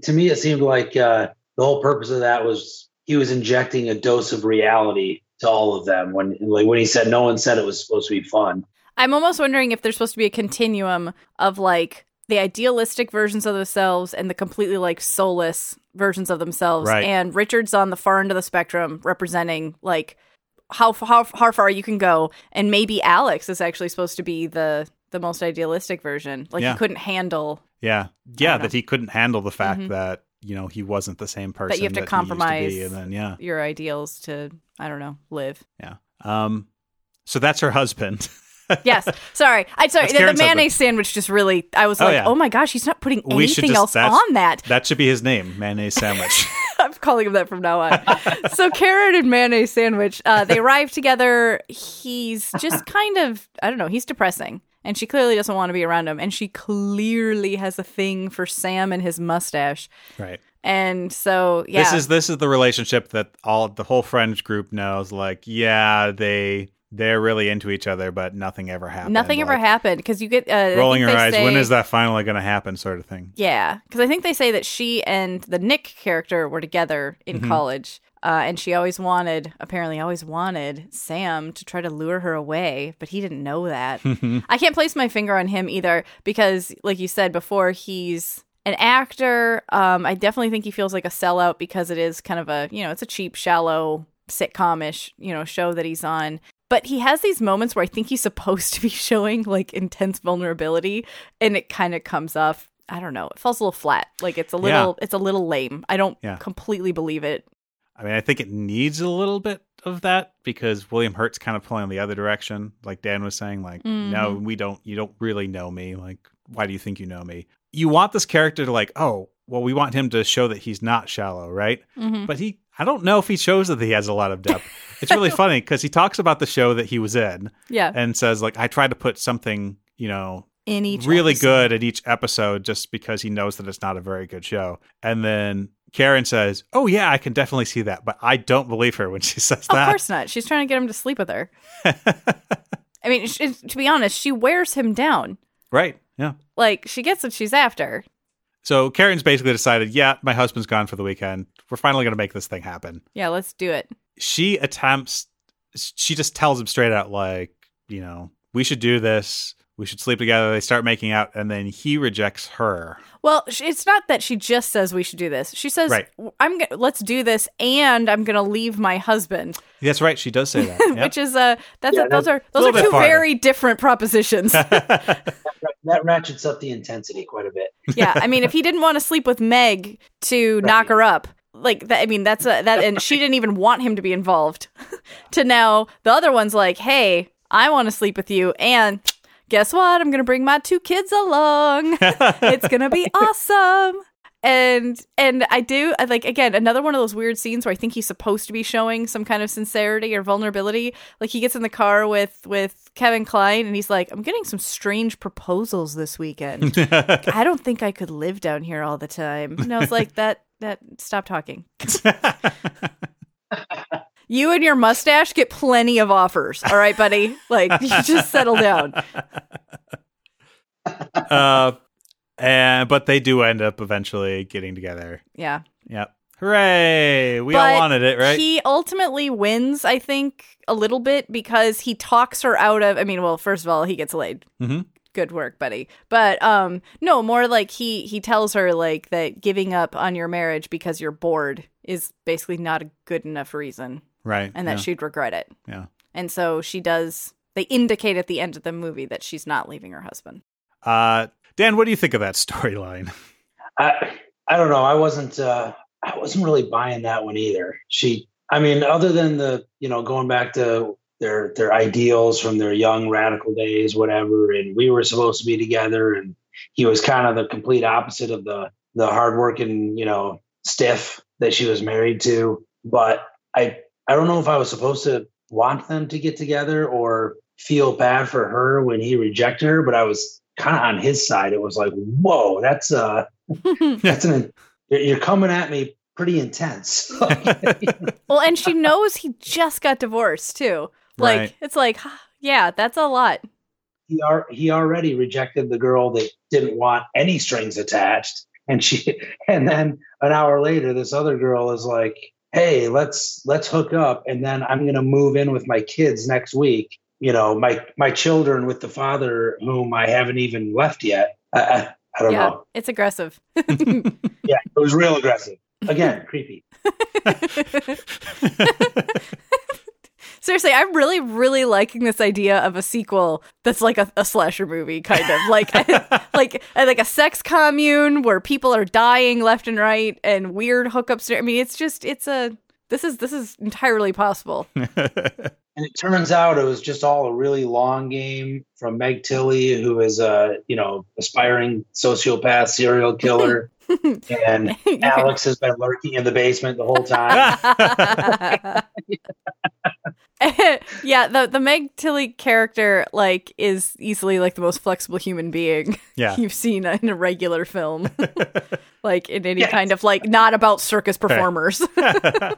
to me it seemed like uh, the whole purpose of that was he was injecting a dose of reality to all of them when like when he said no one said it was supposed to be fun.
I'm almost wondering if there's supposed to be a continuum of like the idealistic versions of themselves and the completely like soulless versions of themselves.
Right.
And Richard's on the far end of the spectrum representing like how how how far you can go and maybe Alex is actually supposed to be the the most idealistic version. Like
Yeah.
he couldn't handle
yeah yeah
know.
that he couldn't handle the fact
Mhm.
that you know he wasn't the same person that
you have to
used
compromise.
be, and then yeah
your ideals to I don't know, live.
yeah um so that's her husband [laughs] [laughs]
Yes. Sorry. I sorry. The, the mayonnaise sandwich just really I was
Oh,
like,
yeah.
"Oh my gosh, he's not putting anything
just
else on that."
that should be his name mayonnaise sandwich [laughs]
I'm calling him that from now on. [laughs] so Karen and mayonnaise sandwich, uh, they arrive together. He's just kind of, I don't know, he's depressing. And she clearly doesn't want to be around him. And she clearly has a thing for Sam and his mustache.
right
And so, yeah.
this is this is the relationship that all the whole friends group knows like yeah they they're really into each other but nothing ever happened
Nothing ever happened because you get uh,
rolling
your
eyes
say-
when is that finally going to happen sort of thing
Yeah, because I think they say that she and the Nick character were together in
Mm-hmm.
college, uh, and she always wanted, apparently, always wanted Sam to try to lure her away, but he didn't know that. [laughs] I can't place my finger on him either because, like you said before, he's an actor. Um, I definitely think he feels like a sellout because it is kind of a, you know, it's a cheap, shallow sitcom-ish, you know, show that he's on. But he has these moments where I think he's supposed to be [laughs] showing like intense vulnerability, and it kind of comes off. I don't know. It falls a little flat. Like it's a little, it's a little lame. I don't
Yeah.
completely believe it.
i mean i think it needs a little bit of that because william hurt's kind of pulling the other direction like dan was saying like no
Mm-hmm.
we don't you don't really know me like why do you think you know me you want this character to like oh well we want him to show that he's not shallow right
Mhm.
but he i don't know if he shows that he has a lot of depth [laughs] it's really funny because he talks about the show that he was in
Yeah,
and says like I tried to put something you know
in each
really
episode.
good at each episode just because he knows that it's not a very good show. And then Karen says, "Oh yeah, I can definitely see that," but I don't believe her when she [laughs] says that.
Of course not. She's trying to get him to sleep with her. I mean, sh to be honest, she wears him down. [laughs]
right? Yeah.
Like she gets what she's after.
So Karen's basically decided, yeah, my husband's gone for the weekend. We're finally going to make this thing happen.
Yeah, let's do it.
She attempts, she just tells him straight out, like, you know, we should do this. We should sleep together. They start making out, and then he rejects her.
Well, it's not that she just says we should do this. She says,
Right.
"I'm go- let's do this, and I'm going to leave my husband,"
That's right. She does say that. [laughs] Yep.
which is uh that's
Yeah,
a, those are those are two
farther.
very different propositions. [laughs]
That ratchets up the intensity quite a bit.
yeah, I mean, if he didn't want to sleep with Meg to knock her up, like that, I mean, that's a, that, and she didn't even want him to be involved. [laughs] to now, the other one's like, "Hey, I want to sleep with you," and guess what? I'm gonna bring my two kids along. [laughs] it's gonna be awesome. And and I do I like again another one of those weird scenes where I think he's supposed to be showing some kind of sincerity or vulnerability. Like he gets in the car with with Kevin Kline and he's like, "I'm getting some strange proposals this weekend. [laughs] I don't think I could live down here all the time." And I was like, [laughs] "That that stop talking." You and your mustache get plenty of offers. All right, buddy. [laughs] Like, you just settle down. [laughs]
uh, and but they do end up eventually getting together.
Yeah.
Yep. Hooray! We
But
all wanted it, right?
He ultimately wins, I think, a little bit because he talks her out of. I mean, well, first of all, he gets laid.
Mhm.
Good work, buddy. But um, no, more like he he tells her like that giving up on your marriage because you're bored is basically not a good enough reason,
right.
and that
yeah.
she'd regret it.
Yeah.
And so she does. They indicate at the end of the movie that she's not leaving her husband.
Uh, Dan, what do you think of that [laughs] storyline?
I I don't know. I wasn't uh I wasn't really buying that one either. She I mean, other than the, you know, going back to their their ideals from their young radical days, whatever, and we were supposed to be together and he was kind of the complete opposite of the the hardworking, you know, stiff that she was married to. But I I don't know if I was supposed to want them to get together or feel bad for her when he rejected her, but I was kind of on his side. It was like, whoa, that's uh [laughs] that's an you're you're coming at me pretty intense. [laughs]
Well, and she knows he just got divorced too. Like
Right.
it's like, [sighs] yeah, that's a lot.
he ar- he already rejected the girl that didn't want any strings attached, and she [laughs] and then an hour later, this other girl is like, "Hey, let's let's hook up," and then I'm gonna move in with my kids next week. You know, my my children with the father whom I haven't even left yet. I, I, I don't
yeah,
know.
it's aggressive. [laughs] [laughs]
Yeah, it was real aggressive. Again, creepy. [laughs]
Seriously, I'm really, really liking this idea of a sequel that's like a, a slasher movie, kind of like [laughs] like like a sex commune where people are dying left and right and weird hookups. I mean, it's just it's a this is this is entirely possible. [laughs]
And it turns out it was just all a really long game from Meg Tilly, who is a you know aspiring sociopath serial killer, [laughs] and [laughs] Alex has been lurking in the basement the whole time. [laughs] [laughs]
yeah, the the Meg Tilly character like is easily like the most flexible human being
yeah.
you've seen in a regular film, like in any
Yes.
kind of like not about circus performers.
I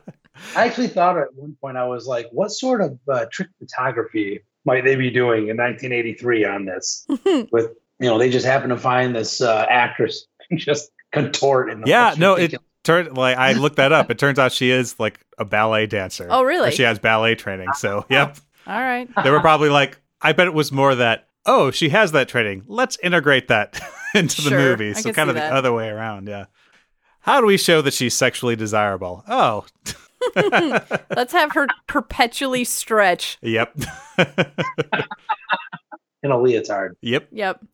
actually thought at one point I was like, what sort of uh, trick photography might they be doing in 1983 on this? With you know, they just happen to find this uh, actress just contort in the
yeah,
most
no, it turned like I looked that up. It turns out she is like a ballet dancer.
Oh, really?
She has ballet training. So, oh, yep.
All right.
They were probably like, I bet it was more that, oh, she has that training. Let's integrate that [laughs] into the movie.
I
So, kind
see
of the other way around. Yeah. How do we show that she's sexually desirable? Oh, [laughs]
Let's have her perpetually stretch.
yep. [laughs]
in a leotard.
yep.
Yep.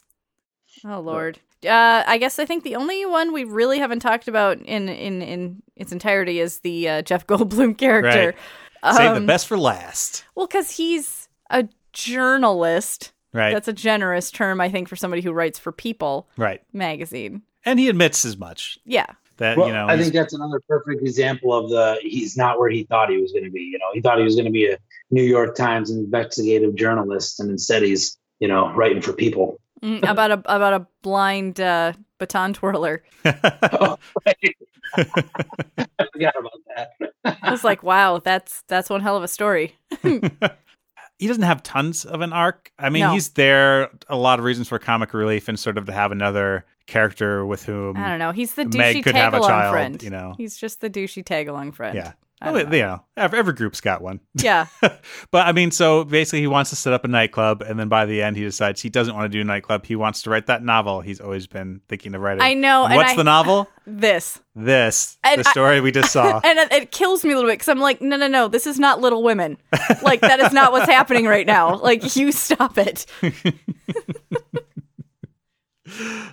Oh lord. Uh, I guess I think the only one we really haven't talked about in in in its entirety is the uh, Jeff [laughs] Goldblum character.
Save the
Um,
best for last.
Well, because he's a journalist.
Right.
That's a generous term, I think, for somebody who writes for People
right.
magazine.
And he admits as much.
Yeah.
That,
Well,
you know,
I think that's another perfect example of the he's not where he thought he was going to be. You know, he thought he was going to be a New York Times investigative journalist, and instead he's you know writing for people.
Mm, about a about a blind uh, baton twirler.
oh, right. I forgot about that.
I was like, wow, that's that's one hell of a story. [laughs]
he doesn't have tons of an arc. I mean,
No.
he's there a lot of reasons for comic relief and sort of to have another character with whom
I don't know. He's the
Meg
douchey
could
tag
have a
along
child,
friend.
you know.
He's just the douchey tag along friend.
Yeah.
I
Oh,
don't
you
know.
every, every group's got one. [laughs]
Yeah.
but I mean, so basically, he wants to set up a nightclub, and then by the end, he decides he doesn't want to do a nightclub. He wants to write that novel he's always been thinking of writing.
I know, and
What's
I-
the novel? [laughs]
this.
This,
And
the story we just saw. [laughs]
And it, it kills me a little bit because I'm like, no, no, no, this is not Little Women. Like, that is not what's happening right now. Like, you stop it.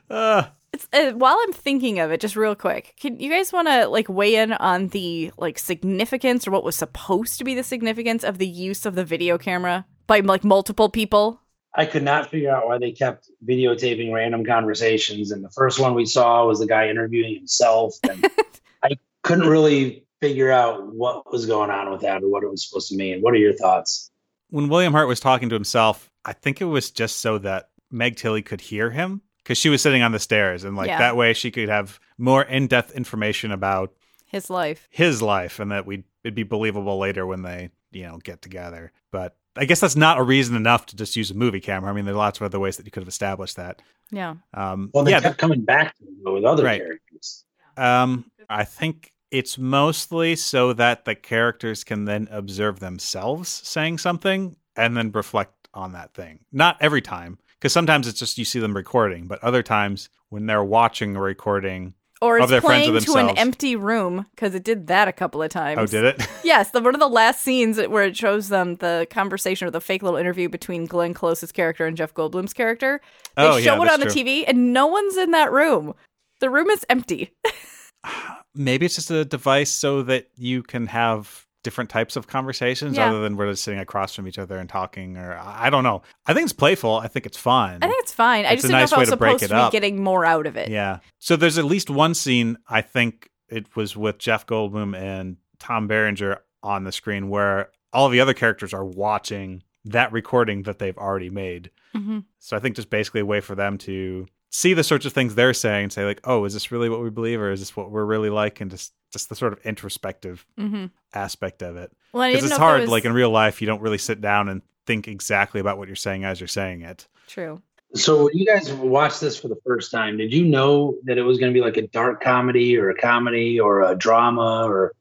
Uh,
It's, uh, while I'm thinking of it, just real quick, can you guys want to like weigh in on the like significance or what was supposed to be the significance of the use of the video camera by like multiple people?
I could not figure out why they kept videotaping random conversations. And the first one we saw was the guy interviewing himself. And [laughs] I couldn't really figure out what was going on with that or what it was supposed to mean. What are your thoughts?
when William Hurt was talking to himself, I think it was just so that Meg Tilly could hear him because she was sitting on the stairs, and like
Yeah.
that way she could have more in depth information about
His life.
his life, and that we it'd be believable later when they you know get together. But I guess that's not a reason enough to just use a movie camera. I mean, there are lots of other ways that you could have established that.
Yeah.
Um,
Well, they
yeah,
kept coming back to him with other
Right.
characters.
Um, I think it's mostly so that the characters can then observe themselves saying something and then reflect on that thing. Not every time, because sometimes it's just you see them recording, but other times when they're watching a recording.
Or
Of
it's
their friends
playing to an empty room because it did that a couple of times.
Oh, did it? [laughs]
Yes, the one of the last scenes where it shows them the conversation or the fake little interview between Glenn Close's character and Jeff Goldblum's character. They
Oh,
show
yeah,
it on the
true.
TV and no one's in that room. The room is empty. [laughs]
Maybe it's just a device so that you can have different types of conversations
Yeah.
other than we're just sitting across from each other and talking or I I don't know. I think it's playful. I think it's fun.
I think it's fine. I
It's
just
a
didn't
nice
know if I
way
was
to break
supposed
it
to be
up.
getting more out of it.
Yeah. So there's at least one scene, I think it was with Jeff Goldblum and Tom Berenger on the screen where all the other characters are watching that recording that they've already made.
Mhm.
So I think just basically a way for them to see the sorts of things they're saying and say like, oh, is this really what we believe or is this what we're really like? And just, just the sort of introspective
Mhm.
aspect of it.
Well, I
Because
didn't
it's
know
hard,
was
like in real life, you don't really sit down and think exactly about what you're saying as you're saying it.
true.
So when you guys watched this for the first time, did you know that it was going to be like a dark comedy or a comedy or a drama or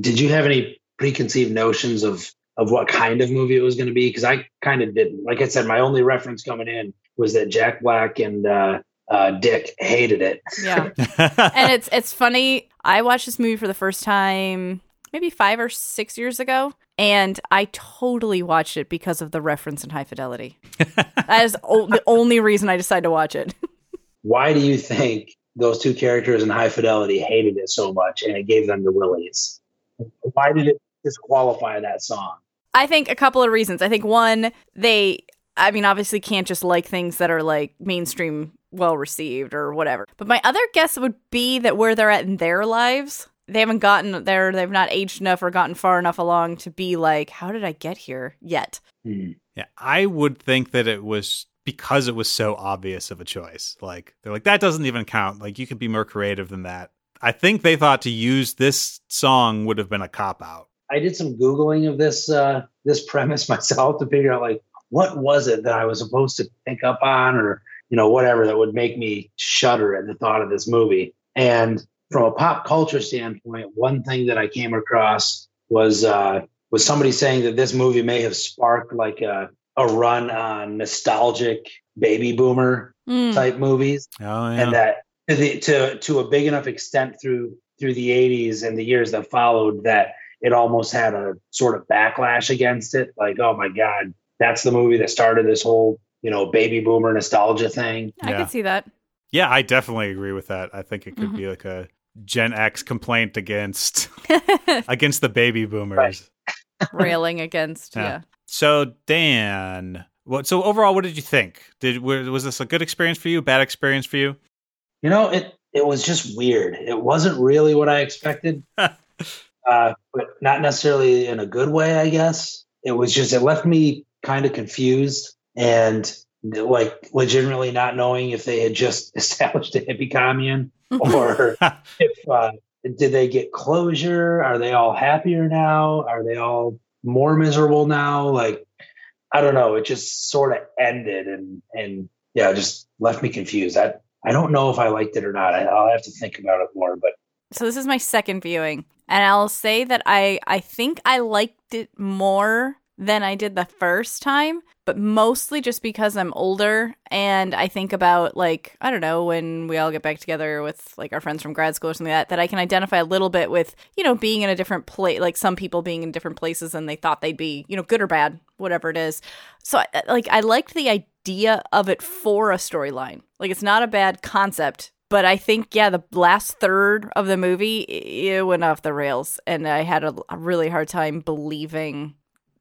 did you have any preconceived notions of of what kind of movie it was going to be? Because I kind of didn't. Like I said, my only reference coming in was that Jack Black and uh, uh, Dick hated it.
Yeah. [laughs] and it's it's funny. I watched this movie for the first time maybe five or six years ago, and I totally watched it because of the reference in High Fidelity. [laughs] that is o- the only reason I decided to watch it. [laughs]
Why do you think those two characters in High Fidelity hated it so much and it gave them the willies? Why did it disqualify that song?
I think a couple of reasons. I think one, they, I mean, obviously can't just like things that are like mainstream, well received or whatever. But my other guess would be that where they're at in their lives, they haven't gotten there, they've not aged enough or gotten far enough along to be like, how did I get here yet?
Hmm.
Yeah, I would think that it was because it was so obvious of a choice. Like they're like that doesn't even count. Like you could be more creative than that. I think they thought to use this song would have been a cop out.
I did some googling of this uh, this premise [laughs] myself to figure out like what was it that I was supposed to pick up on or you know whatever that would make me shudder at the thought of this movie. And from a pop culture standpoint, one thing that I came across was uh, was somebody saying that this movie may have sparked like a a run on nostalgic baby boomer
Mm.
type movies
Oh yeah.
and that to, the, to to a big enough extent through through the 80s and the years that followed that it almost had a sort of backlash against it like oh my god that's the movie that started this whole you know baby boomer nostalgia thing
I
Yeah.
could see that.
yeah, I definitely agree with that. I think it could
Mhm.
be like a Gen X complaint against [laughs] against the baby boomers.
Right.
Railing against,
Yeah.
yeah.
So Dan, what? So overall, what did you think? Did was was this a good experience for you? Bad experience for you?
you know it it was just weird it wasn't really what i expected [laughs] uh, but not necessarily in a good way i guess it was just it left me kind of confused and like legitimately not knowing if they had just [laughs] established a hippie commune or [laughs] if uh, did they get closure are they all happier now are they all more miserable now like I don't know. It just sort of ended and and yeah, just left me confused. I I don't know if I liked it or not. I, I'll have to think about it more. But
So this is my second viewing, and I'll say that I I think I liked it more than I did the first time, but mostly just because I'm older and I think about like I don't know when we all get back together with like our friends from grad school or something like that that I can identify a little bit with you know being in a different place like some people being in different places than they thought they'd be you know good or bad whatever it is. So uh, like I liked the idea of it for a storyline. Like it's not a bad concept but I think yeah, the last third of the movie it went off the rails, and I had a, a really hard time believing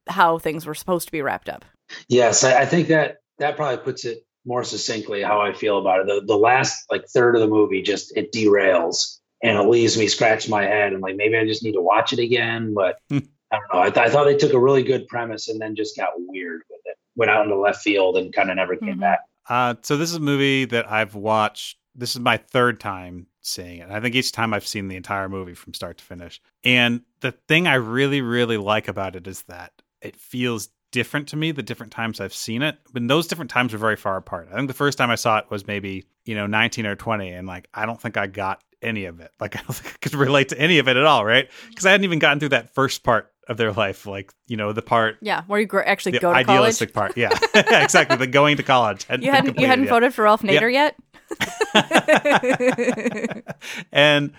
how things were supposed to be wrapped up.
yes, I, I think that that probably puts it more succinctly how I feel about it. The the last like third of the movie just it derails and it leaves me scratching my head and like maybe I just need to watch it again. But
Hmm.
I don't know. I, th- I thought they took a really good premise and then just got weird with it. Went out into left field and kind of never came
Mhm.
back.
Uh, so this is a movie that I've watched. This is my third time seeing it. I think each time I've seen the entire movie from start to finish. And the thing I really, really like about it is that it feels different to me the different times I've seen it. But those different times were very far apart. I think the first time I saw it was maybe, you know, 19 or 20. And like, I don't think I got any of it. Like, [laughs] I don't think I could relate to any of it at all, right? Mm-hmm. Because I hadn't even gotten through that first part of their life. Like, you know, the part,
Yeah, where you gr- actually
the
go to college.
idealistic part. Yeah, [laughs] [laughs] exactly. The going to college.
You hadn't you hadn't voted for Ralph Nader yet.
and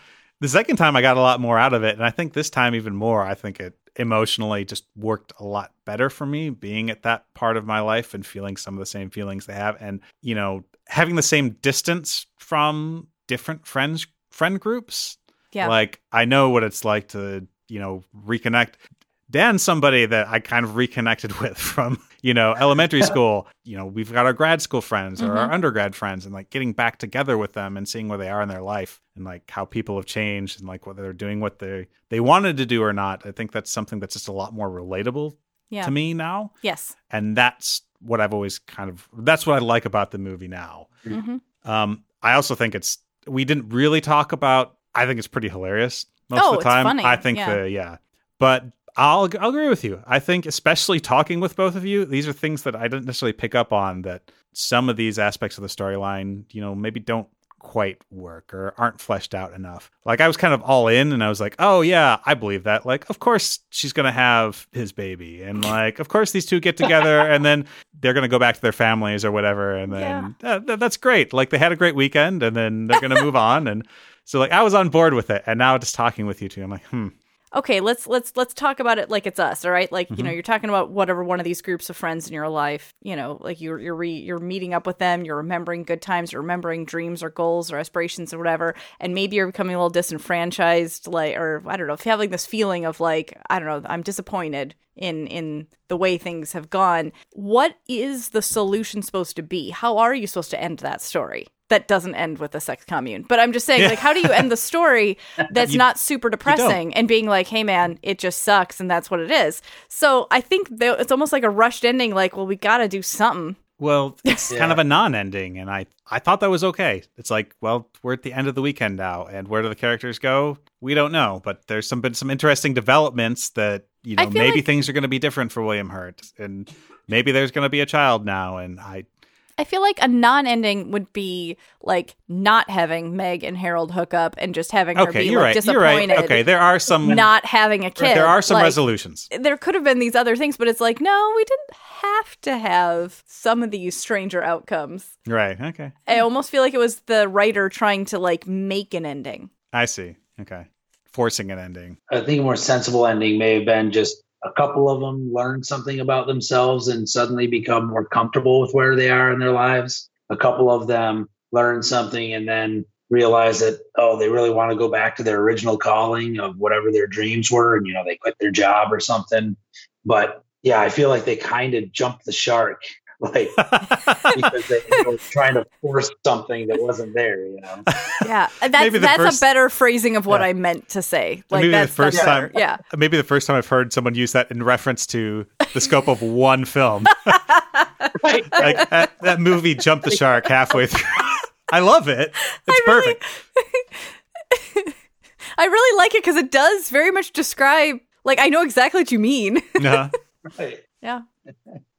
the second time I got a lot more out of it. And I think this time even more, I think it emotionally just worked a lot better for me being at that part of my life and feeling some of the same feelings they have. And, you know, having the same distance from different friends, friend groups.
Yeah.
Like I know what it's like to, you know, reconnect. Dan's somebody that I kind of reconnected [laughs] with from, you know, elementary [laughs] school. You know, we've got our grad school friends or our undergrad friends and like getting back together with them and seeing where they are in their life and like how people have changed and like whether they're doing what they they wanted to do or not. I think that's something that's just a lot more relatable
Yeah.
to me now.
Yes.
And that's what I've always kind of that's what I like about the movie now.
hmm
Um, I also think it's we didn't really talk about. I think it's pretty hilarious most
Oh,
of the
it's
time.
funny,
I think
yeah.
the yeah, but I'll I'll agree with you. I think especially talking with both of you, these are things that I didn't necessarily pick up on. That some of these aspects of the storyline, you know, maybe don't quite work or aren't fleshed out enough. Like I was kind of all in and I was like, "Oh yeah, I believe that." Like of course she's going to have his baby and [laughs] like of course these two get together and then they're going to go back to their families or whatever and then that, that- that's great. Like they had a great weekend and then they're going to move [laughs] on and so like I was on board with it and now just talking with you two I'm like, "Hmm,
Okay, let's let's let's talk about it like it's us, all right? Like, you know,
Mm-hmm.
you're talking about whatever one of these groups of friends in your life, you know, like you're you're re, you're meeting up with them, you're remembering good times, you're remembering dreams or goals or aspirations or whatever, and maybe you're becoming a little disenfranchised like or I don't know, if you're having this feeling of like, I don't know, I'm disappointed in in the way things have gone. What is the solution supposed to be? How are you supposed to end that story? That doesn't end with a sex commune. But I'm just saying,
Yeah.
like, how do you end the story [laughs] that's
You-
not super depressing and being like, hey, man, it just sucks and that's what it is? So I think it's almost like a rushed ending, like, well, we got to do something.
Well, [laughs] it's kind of a non-ending, and I I thought that was okay. It's like, well, we're at the end of the weekend now, and where do the characters go? We don't know, but there's some been some interesting developments that you know maybe
like-
things are going to be different for William Hurt, and maybe there's going to be a child now, and I
I feel like a non ending would be like not having Meg and Harold hook up and just having her
okay,
be
you're
like
right, you're right.
disappointed.
Okay, there are some
Not having a kid.
there are some
Like,
resolutions.
there could have been these other things, but it's like, no, we didn't have to have some of these stranger outcomes.
Right. Okay,
I almost feel like it was the writer trying to like make an ending.
I see. Okay, forcing an ending.
I think a more sensible ending may have been just a couple of them learn something about themselves and suddenly become more comfortable with where they are in their lives. A couple of them learn something and then realize that oh they really want to go back to their original calling of whatever their dreams were and you know they quit their job or something but yeah i feel like they kind of jumped the shark like [laughs] because they were trying to force something that wasn't there you know
Yeah, that's
Maybe
that's
first-
a better phrasing of what
Yeah.
I meant to say. Like
Maybe the first
that's better.
time-
Yeah,
Maybe the first time I've heard someone use that in reference to the scope of one film. [laughs]
right
like that, that movie jumped the shark halfway through. [laughs] I love it. It's
I really-
perfect.
I really like it because it does very much describe. Like I know exactly what you mean.
Uh-huh.
right
yeah,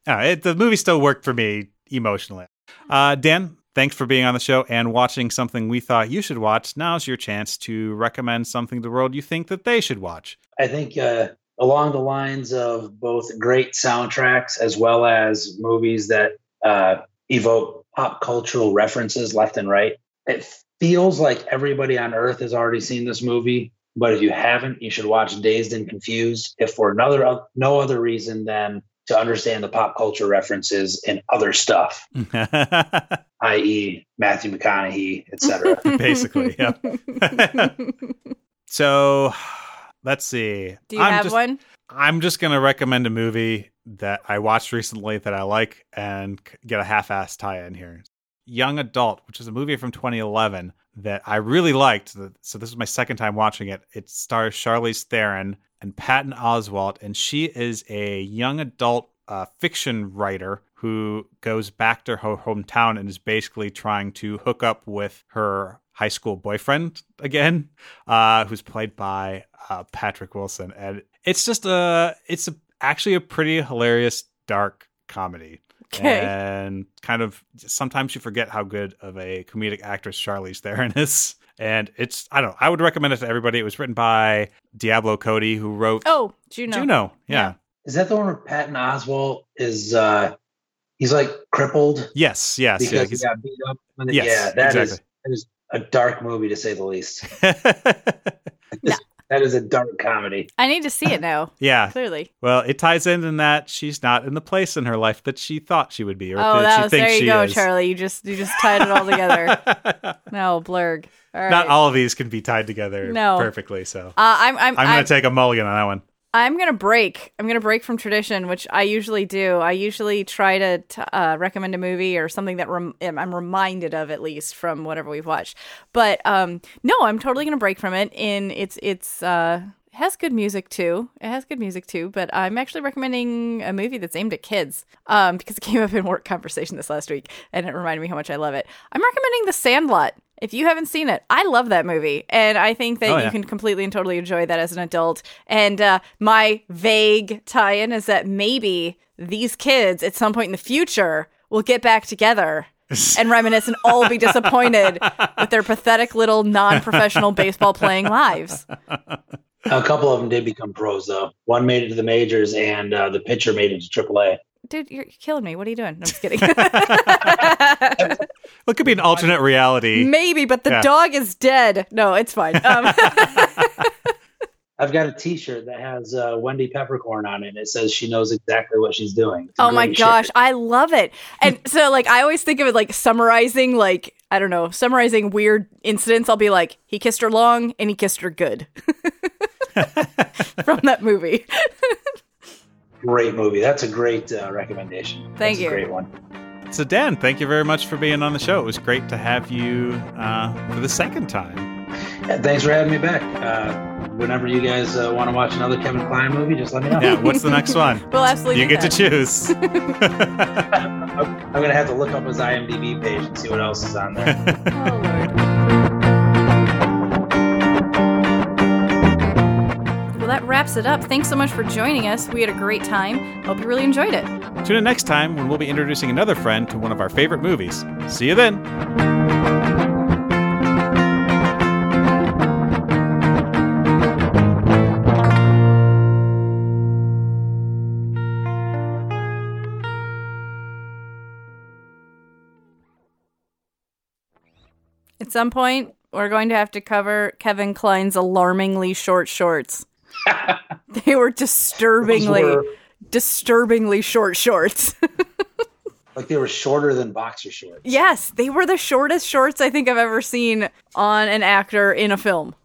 Uh, it, the movie still worked for me emotionally. Uh, Dan, thanks for being on the show and watching something we thought you should watch. Now's your chance to recommend something to the world you think that they should watch.
I think uh, along the lines of both great soundtracks as well as movies that uh, evoke pop cultural references left and right. It feels like everybody on earth has already seen this movie, but if you haven't, you should watch Dazed and Confused, if for another no other reason than to understand the pop culture references and other stuff, [laughs] i.e., Matthew McConaughey, etc. [laughs]
Basically, yeah. [laughs] so let's see.
Do you
I'm
have
just,
one?
I'm just going to recommend a movie that I watched recently that I like and get a half-ass tie in here. Young Adult, which is a movie from 2011 that I really liked. So this is my second time watching it. It stars Charlize Theron and Patton Oswalt, and she is a young adult uh, fiction writer who goes back to her hometown and is basically trying to hook up with her high school boyfriend again, [laughs] uh, who's played by uh, Patrick Wilson, and it's just a it's a, actually a pretty hilarious dark comedy.
Okay.
And kind of sometimes you forget how good of a comedic actress Charlize Theron [laughs] is. And it's I don't know, I would recommend it to everybody. It was written by Diablo Cody, who wrote
Oh, Juno.
Juno. Yeah.
Yeah.
Is that the one where Patton Oswalt is uh he's like crippled
Yes, yes.
because
Yeah,
he got beat up? When
Yes,
yeah, that is
exactly.
that is a dark movie to say the least. [laughs] That is a dark comedy.
I need to see it now. [laughs]
yeah.
Clearly.
Well, it ties in in that she's not in the place in her life that she thought she would be, or
Oh,
that
that
she
was,
thinks
there you go,
is.
Charlie. You just you just tied it all together. [laughs] no, blurg. All right.
Not all of these can be tied together
No.
perfectly. So
Uh, I'm I'm
I'm
I'm,
going to take a mulligan on that one.
I'm gonna break. I'm gonna break from tradition, which I usually do. I usually try to t- uh, recommend a movie or something that rem- I'm reminded of at least from whatever we've watched. But um, no, I'm totally gonna break from it. In it's it's uh, has good music too. It has good music too. But I'm actually recommending a movie that's aimed at kids um, because it came up in work conversation this last week, and it reminded me how much I love it. I'm recommending The Sandlot. If you haven't seen it, I love that movie, and I think that
Oh,
you can completely and totally enjoy that as an adult. And uh, my vague tie-in is that maybe these kids at some point in the future will get back together [laughs] and reminisce and all be disappointed with their pathetic little non-professional baseball playing lives.
A couple of them did become pros though. One made it to the majors, and uh, the pitcher made it to AAA.
Dude, you're killing me. What are you doing? I'm just kidding. [laughs]
Well, it could be an alternate reality.
maybe, but the
Yeah.
dog is dead. No, it's fine. Um, [laughs] [laughs]
I've got a T-shirt that has uh, Wendy Peppercorn on it. and It says she knows exactly what she's doing. It's
Oh my gosh,
shirt.
I love it. And so like I always think of it like summarizing like I don't know, summarizing weird incidents. I'll be like, he kissed her long and he kissed her good. From that movie.
Great movie. That's a great uh, recommendation.
Thank
That's
you.
A great one.
So, Dan, thank you very much for being on the show. It was great to have you uh, for the second time.
Yeah, thanks for having me back. Uh, whenever you guys uh, want to watch another Kevin Kline movie, just let me know.
Yeah, what's the next one? [laughs]
We'll absolutely
you
do
get to choose.
I'm, [laughs] [laughs] I'm gonna have to look up his IMDb page and see what else is on there.
Oh Lord. That wraps it up. Thanks so much for joining us. We had a great time. Hope you really enjoyed it.
Tune in next time when we'll be introducing another friend to one of our favorite movies. See you then.
At some point, we're going to have to cover Kevin Kline's alarmingly short shorts. [laughs] they were disturbingly,
were-
disturbingly short shorts. [laughs]
like they were shorter than boxer shorts.
yes, they were the shortest shorts I think I've ever seen on an actor in a film.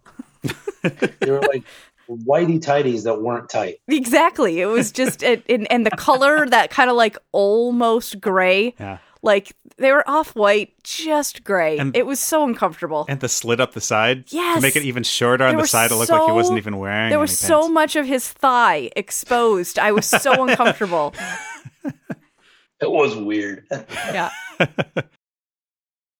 [laughs]
They were like whitey tighties that weren't tight.
Exactly. It was just, it, and, and the color, that kind of like almost gray.
Yeah.
Like they were off white, just gray.
And-
it was so uncomfortable.
And the slit up the side to make it even shorter on
There
the
were
side. It looked like he wasn't even wearing.
there was
any
so much of his thigh exposed. I was so [laughs] uncomfortable.
It was weird.
Yeah. [laughs]